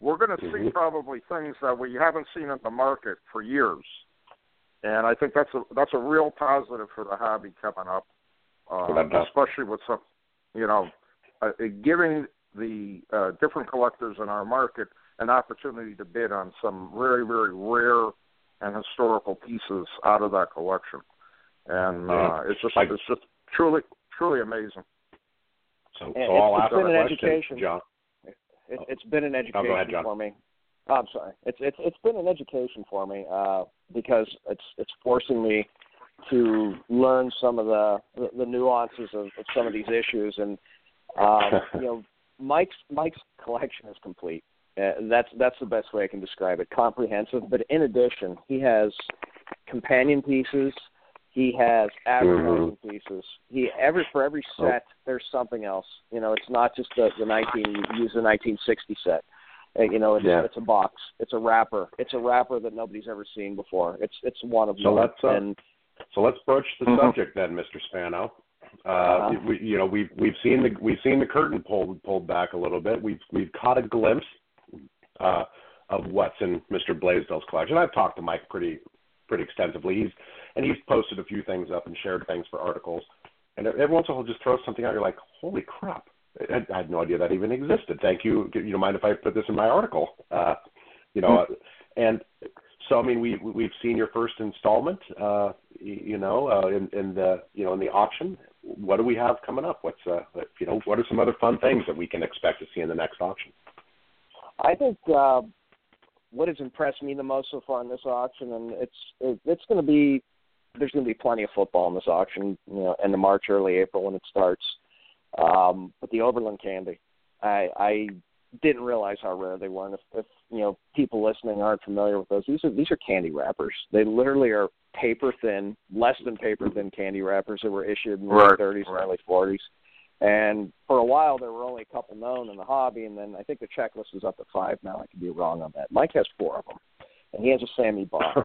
we're going to see Mhm. probably things that we haven't seen in the market for years, and I think that's a that's a real positive for the hobby coming up, uh, especially with some, you know, uh, giving the uh, different collectors in our market an opportunity to bid on some very very rare and historical pieces out of that collection, and uh, it's just Like- it's just truly truly amazing. So, And so I'll it's ask been an question, education. John. It, it's been an education ahead, for me. Oh, I'm sorry. It's it's it's been an education for me uh, because it's it's forcing me to learn some of the the, the nuances of, of some of these issues, and um, you know, Mike's Mike's collection is complete. Uh, that's that's the best way I can describe it. Comprehensive, but in addition, he has companion pieces. He has advertising pieces. He every for every Oh. set there's something else. You know, it's not just the the 19 use the 1960 set. Uh, you know, it's Yeah. it's a box. It's a wrapper. It's a wrapper that nobody's ever seen before. It's it's one of So one. let's, uh, and So let's broach the Mhm. subject then, Mr. Spano. Uh, Uh-huh. we, you know, we've we've seen the we've seen the curtain pulled pulled back a little bit. We've we've caught a glimpse uh, of what's in Mr. Blaisdell's collection. I've talked to Mike pretty pretty extensively. He's and he's posted a few things up and shared things for articles. And every once in a while, he'll just throw something out. You're like, holy crap! I, I had no idea that even existed. Thank you. You don't mind if I put this in my article? Uh, you know, and so I mean, we we've seen your first installment. Uh, you know, uh, in, in the you know in the auction. What do we have coming up? What's uh, you know, what are some other fun things that we can expect to see in the next auction? I think uh, what has impressed me the most so far in this auction, and it's it, it's going to be there's going to be plenty of football in this auction, you know, end of March, early April when it starts. Um, but the Overland candy, I I didn't realize how rare they were. And if, if you know people listening aren't familiar with those, these are these are candy wrappers. They literally are paper thin, less than paper thin candy wrappers that were issued in the Right, 30s and right. early 40s. And for a while, there were only a couple known in the hobby, and then I think the checklist is up to five now. I could be wrong on that. Mike has four of them, and he has a Sammy Baugh.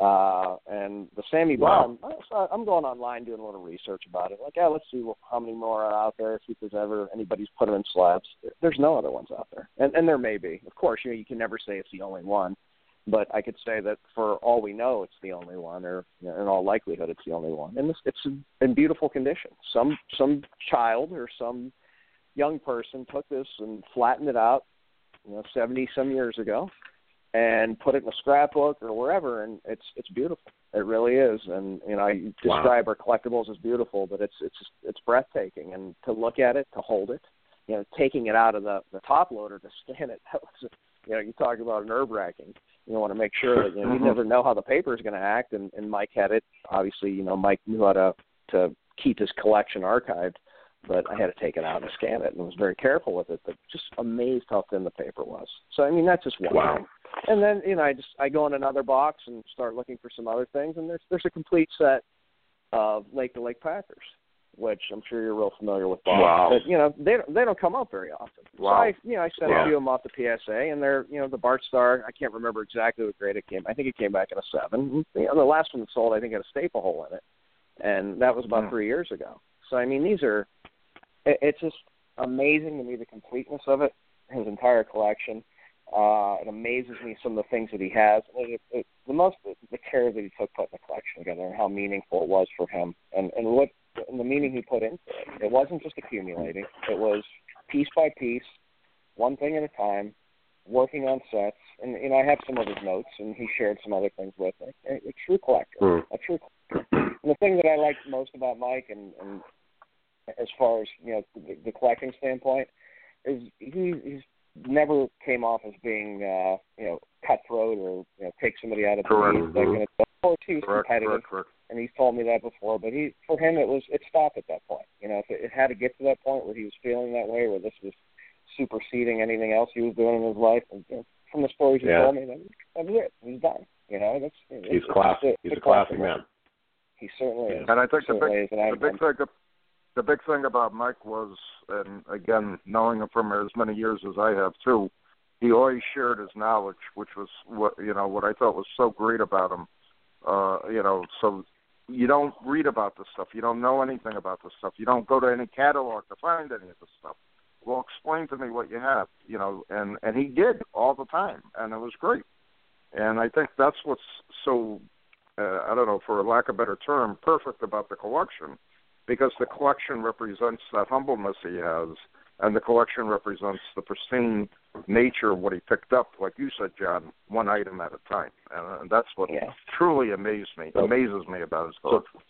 Uh, and the Sammy Wow. Baugh, I'm- going online doing a little research about it. Like, yeah, let's see how many more are out there. See if there's ever anybody's put them in slabs. There's no other ones out there, and and there may be. Of course, you know, you can never say it's the only one, but I could say that for all we know, it's the only one, or you know, in all likelihood, it's the only one. And this, it's in beautiful condition. Some some child or some young person took this and flattened it out, you know, seventy some years ago, and put it in a scrapbook or wherever, and it's it's beautiful. It really is. And you know, I Wow. describe our collectibles as beautiful, but it's it's it's breathtaking. And to look at it, to hold it, you know, taking it out of the the top loader to scan it, that was, you know, you talk about nerve wracking. You want to make sure that you know you Mhm. never know how the paper is going to act, and and Mike had it. Obviously, you know, Mike knew how to to keep his collection archived but I had to take it out and scan it, and was very careful with it. But just amazed how thin the paper was. So I mean, that's just one Wow. thing. And then you know, I just I go in another box and start looking for some other things, and there's there's a complete set of Lake to Lake Packers, which I'm sure you're real familiar with. Bob. Wow. But you know, they don't they don't come up very often. Wow. So I you know I sent a few of them off to PSA, and they're you know the Bart Starr. I can't remember exactly what grade it came. I think it came back in a seven. You know, the last one that sold, I think, had a staple hole in it, and that was about Hmm. three years ago. So I mean, these are it, it's just amazing to me the completeness of it, his entire collection. Uh, it amazes me some of the things that he has. It, it, the most the care that he took putting the collection together and how meaningful it was for him, and and what and the meaning he put into it. It wasn't just accumulating; it was piece by piece, one thing at a time, working on sets. And you know, I have some of his notes, and he shared some other things with me. A, a true collector, Mm. a true. Collector. And the thing that I liked most about Mike, and, and as far as you know, the, the collecting standpoint, is he he's never came off as being uh, you know cutthroat or you know take somebody out of the league. Like, of course, he was Correct, competitive correct, correct. And he's told me that before. But he, for him, it was it stopped at that point. You know, if it, it had to get to that point where he was feeling that way, where this was superseding anything else he was doing in his life. And you know, from the stories he Yeah. told me, that, that was it. He's done. You know, that's He's it's, classy. It's He's a classy man. He certainly is. And I think the big the big thing the big thing about Mike was, and again, knowing him from as many years as I have too, he always shared his knowledge, which was what you know what I thought was so great about him. Uh, you know, so you don't read about this stuff, you don't know anything about this stuff, you don't go to any catalog to find any of this stuff. Well, explain to me what you have, you know, and and he did all the time, and it was great. And I think that's what's so uh, I don't know, for lack of a better term, perfect about the collection, because the collection represents that humbleness he has, and the collection represents the pristine nature of what he picked up, like you said, John, one item at a time, and, and that's what Yeah. truly amazed me, amazes me about his collection.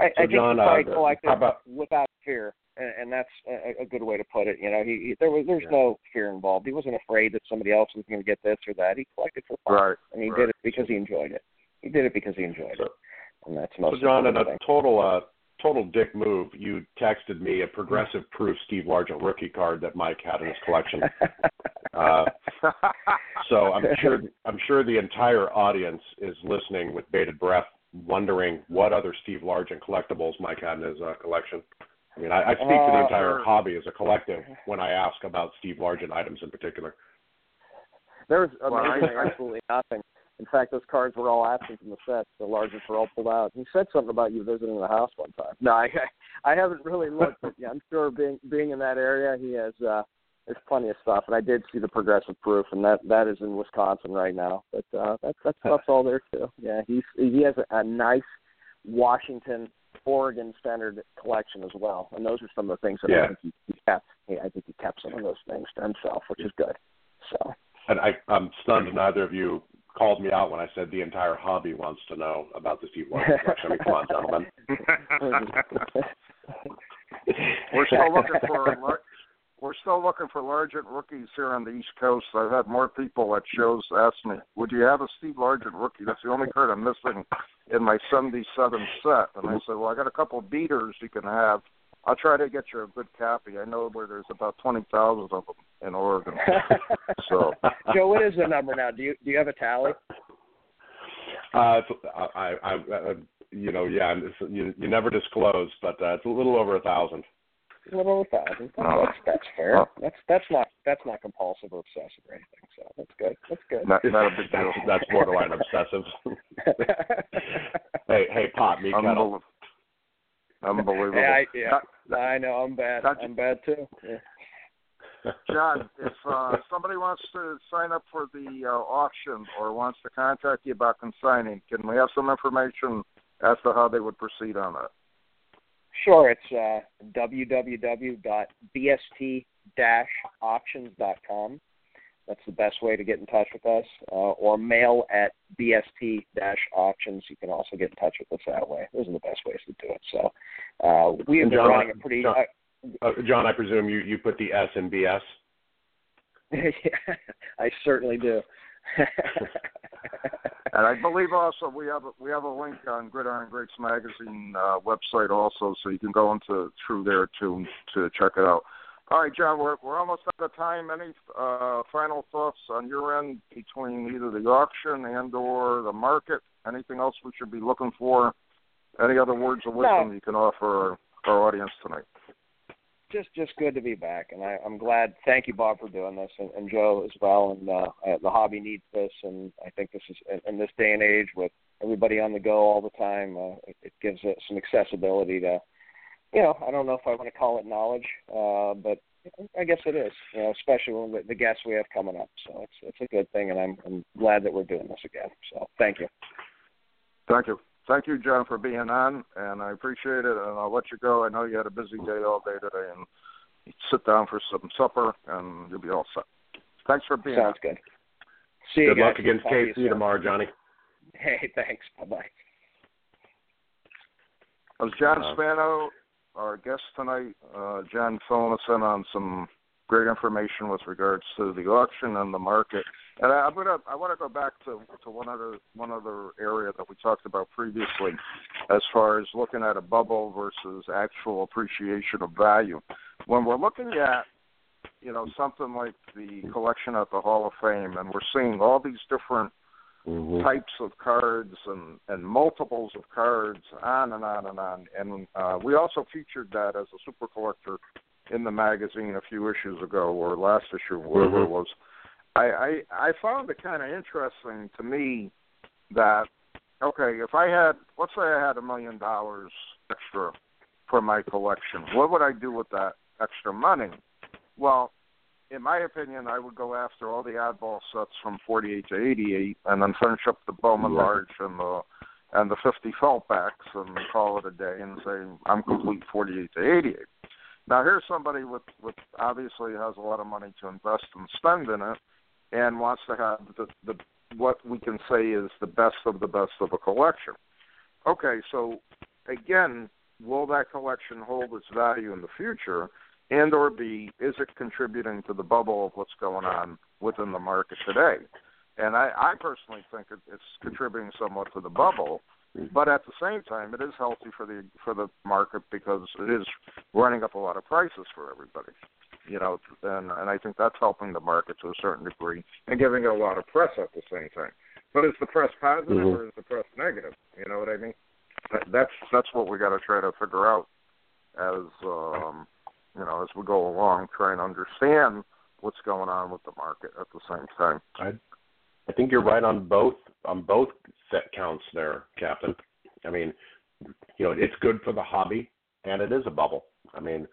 I, I So, think John, he uh, collected about- without fear, and, and that's a, a good way to put it. You know, he, he there was there's Yeah. no fear involved. He wasn't afraid that somebody else was going to get this or that. He collected for fun, Right, and he right. did it because he enjoyed it. He did it because he enjoyed it, and that's most. So, John, in important a total uh, total dick move, you texted me a progressive proof Steve Largent rookie card that Mike had in his collection. Uh, so I'm sure I'm sure the entire audience is listening with bated breath, wondering what other Steve Largent collectibles Mike had in his uh, collection. I mean, I, I speak to the Uh, entire sure. hobby as a collective when I ask about Steve Largent items in particular. There was Well, I- amazingly I- absolutely nothing. In fact, those cards were all absent from the sets. The Largents were all pulled out. He said something about you visiting the house one time. No, I I haven't really looked, but yeah, I'm sure being being in that area, he has uh there's plenty of stuff. And I did see the progressive proof, and that that is in Wisconsin right now. But uh that that stuff's all there too. Yeah, he's he has a, a nice Washington, Oregon centered collection as well. And those are some of the things that Yeah. I think he, he kept. Yeah, I think he kept some of those things to himself, which is good. So. And I, I'm stunned neither of you called me out when I said the entire hobby wants to know about the Steve Largent collection. I mean, come on, gentlemen. we're still looking for lar- we're still looking for Largent rookies here on the East Coast. I've had more people at shows ask me, "Would you have a Steve Largent rookie?" That's the only card I'm missing in my '77 set. And I said, "Well, I got a couple of beaters you can have. I'll try to get you a good copy. I know where there's about twenty thousand of them in Oregon." So Joe, what is the number now? Do you do you have a tally? Uh, I, I, I, you know, yeah, you, you never disclose, but uh, it's a little over a thousand. A little over a thousand. Oh. That's that's fair. That's that's not that's not compulsive or obsessive or anything. So that's good. That's good. not, not a big deal. That's, borderline obsessive. hey, hey, pop me. Unbelievable. Unbelievable. yeah, I, yeah. That- I know. I'm bad. I'm bad too. Yeah. John, if uh, somebody wants to sign up for the uh, auction or wants to contact you about consigning, can we have some information as to how they would proceed on that? Sure. It's uh, www.bst-auctions.com. That's the best way to get in touch with us. Uh, or mail at bst-auctions. You can also get in touch with us that way. Those are the best ways to do it. So uh, we have been John, running a pretty. John- Uh, John, I presume you, you put the S in BS. Yeah, I certainly do. And I believe also we have a, we have a link on Gridiron Greats magazine uh, website also, so you can go into through there to to check it out. All right, John, we're we're almost out of time. Any uh, final thoughts on your end between either the auction and or the market? Anything else we should be looking for? Any other words of wisdom No. you can offer our, our audience tonight? Just just good to be back, and I, I'm glad. Thank you, Bob, for doing this, and, and Joe as well. And uh, the hobby needs this, and I think this is in, this day and age with everybody on the go all the time. Uh, it, it gives it some accessibility to you know, I don't know if I want to call it knowledge, uh, but I guess it is. You know, especially when the, the guests we have coming up. So it's it's a good thing, and I'm I'm glad that we're doing this again. So thank you. Thank you. Thank you, John, for being on, and I appreciate it. And I'll let you go. I know you had a busy day all day today, and sit down for some supper, and you'll be all set. Thanks for being Sounds on. good. See you Good guys. luck against Talk to you KC tomorrow, Johnny. Hey, thanks. Bye bye. That was John Uh, Spano, our guest tonight. Uh, John filling us in on some great information with regards to the auction and the market. And I, I'm gonna I want to go back to to one other one other area that we talked about previously, as far as looking at a bubble versus actual appreciation of value. When we're looking at you know something like the collection at the Hall of Fame, and we're seeing all these different Mhm. types of cards and and multiples of cards, on and on and on. And uh, we also featured that as a super collector in the magazine a few issues ago, or last issue, whatever it Mhm. was. I I, I found it kind of interesting to me that okay, if I had let's say I had a million dollars extra for my collection, what would I do with that extra money? Well, in my opinion, I would go after all the oddball sets from 48 to 88, and then finish up the Bowman Yeah. Large and the and the 50 feltbacks, and call it a day, and say I'm complete 48 to 88. Now here's somebody with with obviously has a lot of money to invest and spend in it, and wants to have the the what we can say is the best of the best of a collection. Okay, so again, will that collection hold its value in the future? and or B, is it contributing to the bubble of what's going on within the market today? And I, I personally think it, it's contributing somewhat to the bubble, but at the same time, it is healthy for the for the market because it is running up a lot of prices for everybody. You know, and and I think that's helping the market to a certain degree and giving it a lot of press at the same time. But is the press positive Mhm. or is the press negative? You know what I mean? That- That's that's what we got to try to figure out as um, you know as we go along, try and understand what's going on with the market at the same time. I think you're right on both on both set counts there, Captain. I mean, you know, it's good for the hobby and it is a bubble. I mean,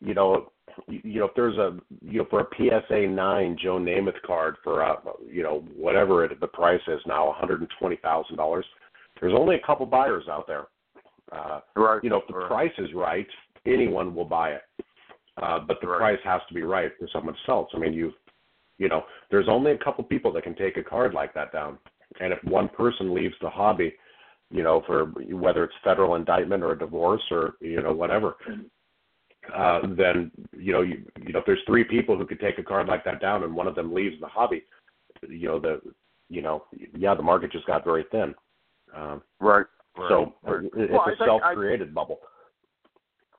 you know, you you know, if there's a you know for a PSA nine Joe Namath card for uh you know whatever it, the price is now, one hundred and twenty thousand dollars. There's only a couple buyers out there. Uh, Right. you know, if the right. price is right, anyone will buy it. Uh, but the Right. price has to be right for someone to sell it. So, I mean, you, you know, there's only a couple people that can take a card like that down. And if one person leaves the hobby, you know, for whether it's federal indictment or a divorce or you know whatever, uh, then you know, you, you know, if there's three people who could take a card like that down and one of them leaves the hobby, you know, the, you know, yeah, the market just got very thin. Um, Right. right. so right. it's Well, a self-created bubble.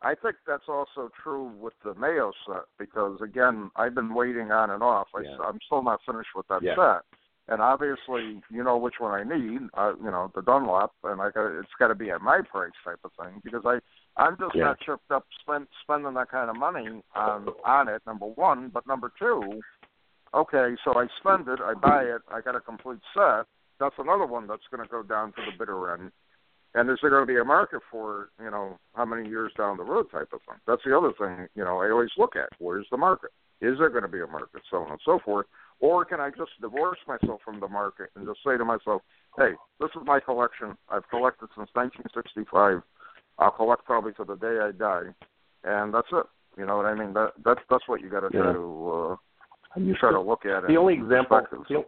I think that's also true with the Mayo set because again, I've been waiting on and off. I, Yeah. I'm still not finished with that Yeah. set, and obviously, you know which one I need. Uh, you know the Dunlop, and I got it's got to be at my price type of thing because I I'm just Yeah. not tripped up spend, spending that kind of money on on it. Number one, but number two, okay, so I spend it, I buy it, I got a complete set. That's another one that's going to go down to the bitter end. And is there going to be a market for you know, how many years down the road type of thing? That's the other thing, you know, I always look at. Where's the market? Is there going to be a market? So on and so forth. Or can I just divorce myself from the market and just say to myself, hey, this is my collection. I've collected since 1965. I'll collect probably to the day I die. And that's it. You know what I mean? That that's that's what you got to try Yeah. to uh, used try to- look at. It. The only example the,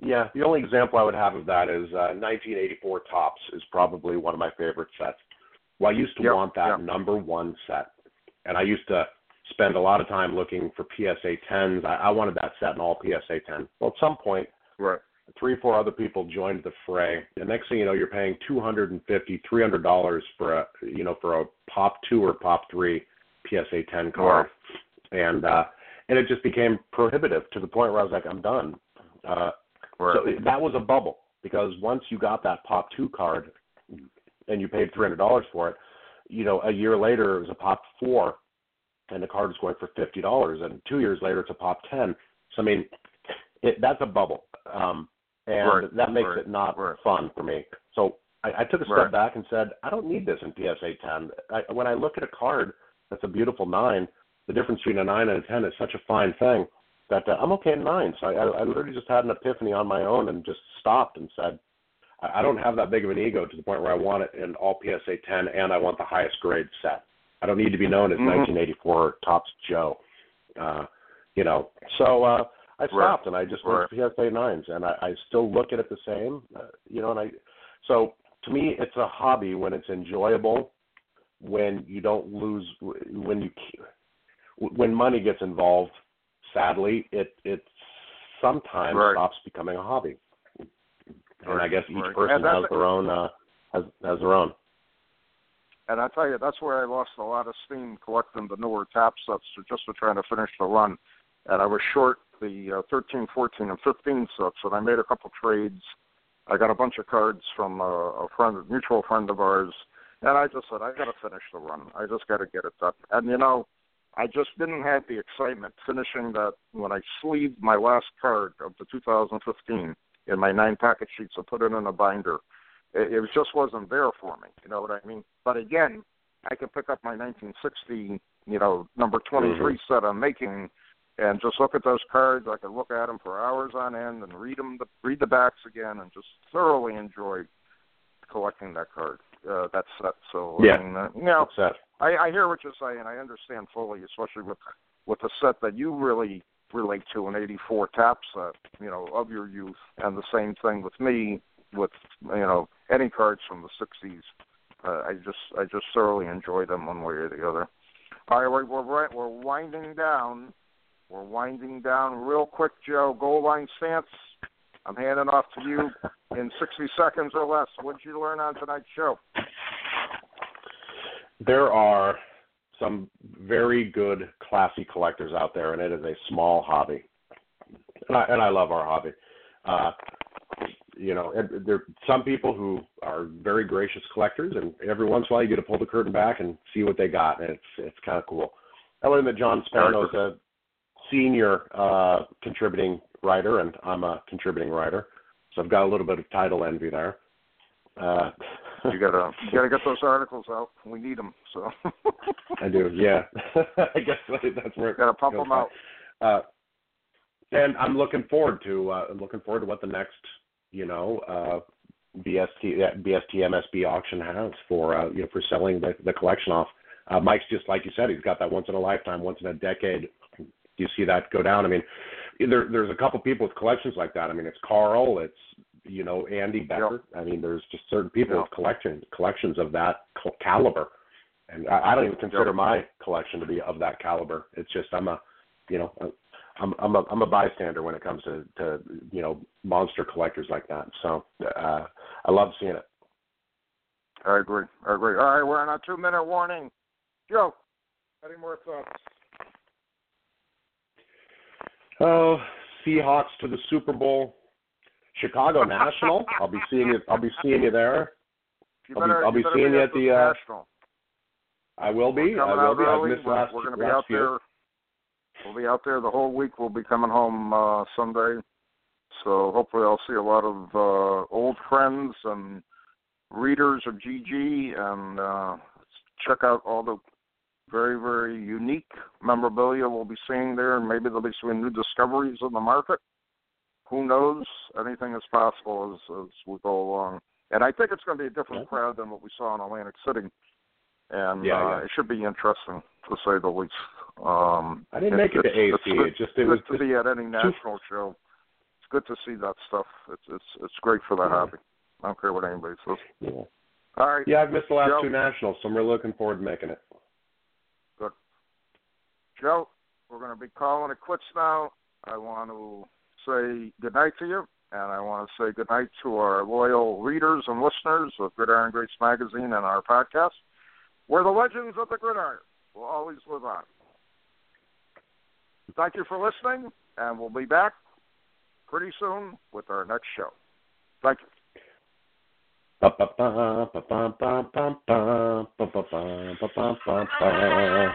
yeah the only example i would have of that is uh 1984 Topps is probably one of my favorite sets. Well i used to Yep, want that yep. number one set and i used to spend a lot of time looking for psa 10s i, I wanted that set in all psa 10 well at some point Right. three four other people joined the fray the next thing you know you're paying two hundred and fifty three hundred dollars for a you know for a pop two or pop three psa 10 card. And uh and it just became prohibitive to the point where i was like i'm done. Uh Right. so that was a bubble because once you got that Pop Two card and you paid three hundred dollars for it, you know, a year later it was a Pop Four, and the card was going for fifty dollars, and two years later it's a Pop Ten. So I mean, it, that's a bubble, um, and Right, that makes right, it not fun for me. So I, I took a step back and said, I don't need this in PSA 10. I, when I look at a card that's a beautiful nine, the difference between a nine and a ten is such a fine thing that uh, I'm okay at nine. So I, I, I literally just had an epiphany on my own and just stopped and said, I, I don't have that big of an ego to the point where I want it in all PSA 10 and I want the highest grade set. I don't need to be known as Mhm. 1984 Topps Joe. Uh, you know, so uh, I stopped and I just went to PSA nines, and I, I still look at it the same. Uh, you know, and I so to me, it's a hobby when it's enjoyable, when you don't lose, when you when money gets involved. Sadly, it it sometimes Right. stops becoming a hobby. And I guess each right. person has their own uh, has has their own. And I tell you, that's where I lost a lot of steam collecting the newer Topps sets just to trying to finish the run. And I was short the uh, 13, 14, and 15 sets, and I made a couple trades. I got a bunch of cards from a, a friend, a mutual friend of ours, and I just said, I got to finish the run. I just got to get it done. And you know, I just didn't have the excitement finishing that when I sleeved my last card of the 2015 in my nine packet sheets and put it in a binder it, it just wasn't there for me. You know what I mean? But again, I could pick up my 1960, you know, number 23 mm-hmm. set I'm making, and just look at those cards. I could look at them for hours on end and read them, read the backs again, and just thoroughly enjoy collecting that card, uh, that set. So Yeah. I mean, uh, you know, That's it. I, I hear what you're saying. I understand fully, especially with with the set that you really relate to, an '84 Topps set, you know, of your youth, and the same thing with me with you know any cards from the '60s. Uh, I just I just thoroughly enjoy them one way or the other. All right, we're we're, right- we're winding down. We're winding down real quick, Joe. Goal line stance. I'm handing off to you in 60 seconds or less. What did you learn on tonight's show? there are some very good, classy collectors out there, and it is a small hobby. And I, and I love our hobby. Uh, you know, there are some people who are very gracious collectors, and every once in a while you get to pull the curtain back and see what they got, and it's it's kind of cool. I learned that John Spano is a senior uh, contributing writer, and I'm a contributing writer, so I've got a little bit of title envy there. Uh, You gotta you gotta get those articles out. We need them. So I do, yeah. I guess that's where it gotta pump them out. Uh, and I'm looking forward to uh, I'm looking forward to what the next you know uh, BST BST MSB auction has for uh, you know for selling the, the collection off. Uh, Mike's just like you said, he's got that once in a lifetime, once in a decade. Do you see that go down. I mean, there, there's a couple people with collections like that. I mean, it's Carl, it's you know Andy Becker. I mean, there's just certain people Yep. with collections collections of that caliber. And I, I don't even consider Yep. my collection to be of that caliber. It's just I'm a, you know, I'm I'm a I'm a bystander when it comes to to you know monster collectors like that. So uh, I love seeing it. I agree. I agree. All right, we're on a two minute warning. Joe, any more thoughts? Oh, Seahawks to the Super Bowl, Chicago National. I'll be seeing you. I'll be seeing you there. You I'll be- I'll be better seeing you at the, uh, national. I will be. I will be. I've missed We're, last we're going to be out few. there. We'll be out there the whole week. We'll be coming home uh Sunday. So hopefully I'll see a lot of uh old friends and readers of GG and uh check out all the very, very unique memorabilia we'll be seeing there and maybe there'll be some new discoveries in the market. Who knows? Anything is possible as as we go along. And I think it's going to be a different crowd than what we saw in Atlantic City. And Yeah, uh, yeah. it should be interesting to say the least. Um, I didn't it's- make it to AC. It's good, It just it good was to be at any national show. It's good to see that stuff. It's it's it's great for the Yeah. hobby. I don't care what anybody says. yeah. All right, yeah. I've missed the last Joe. two nationals, so I'm really looking forward to making it. Joe, we're going to be calling it quits now. I want to say good night to you, and I want to say good night to our loyal readers and listeners of Gridiron Greats Magazine and our podcast, where the legends of the gridiron will always live on. Thank you for listening, and we'll be back pretty soon with our next show. Thank you. Ba-ba-ba, ba-ba-ba, ba-ba, ba-ba-ba, ba-ba-ba,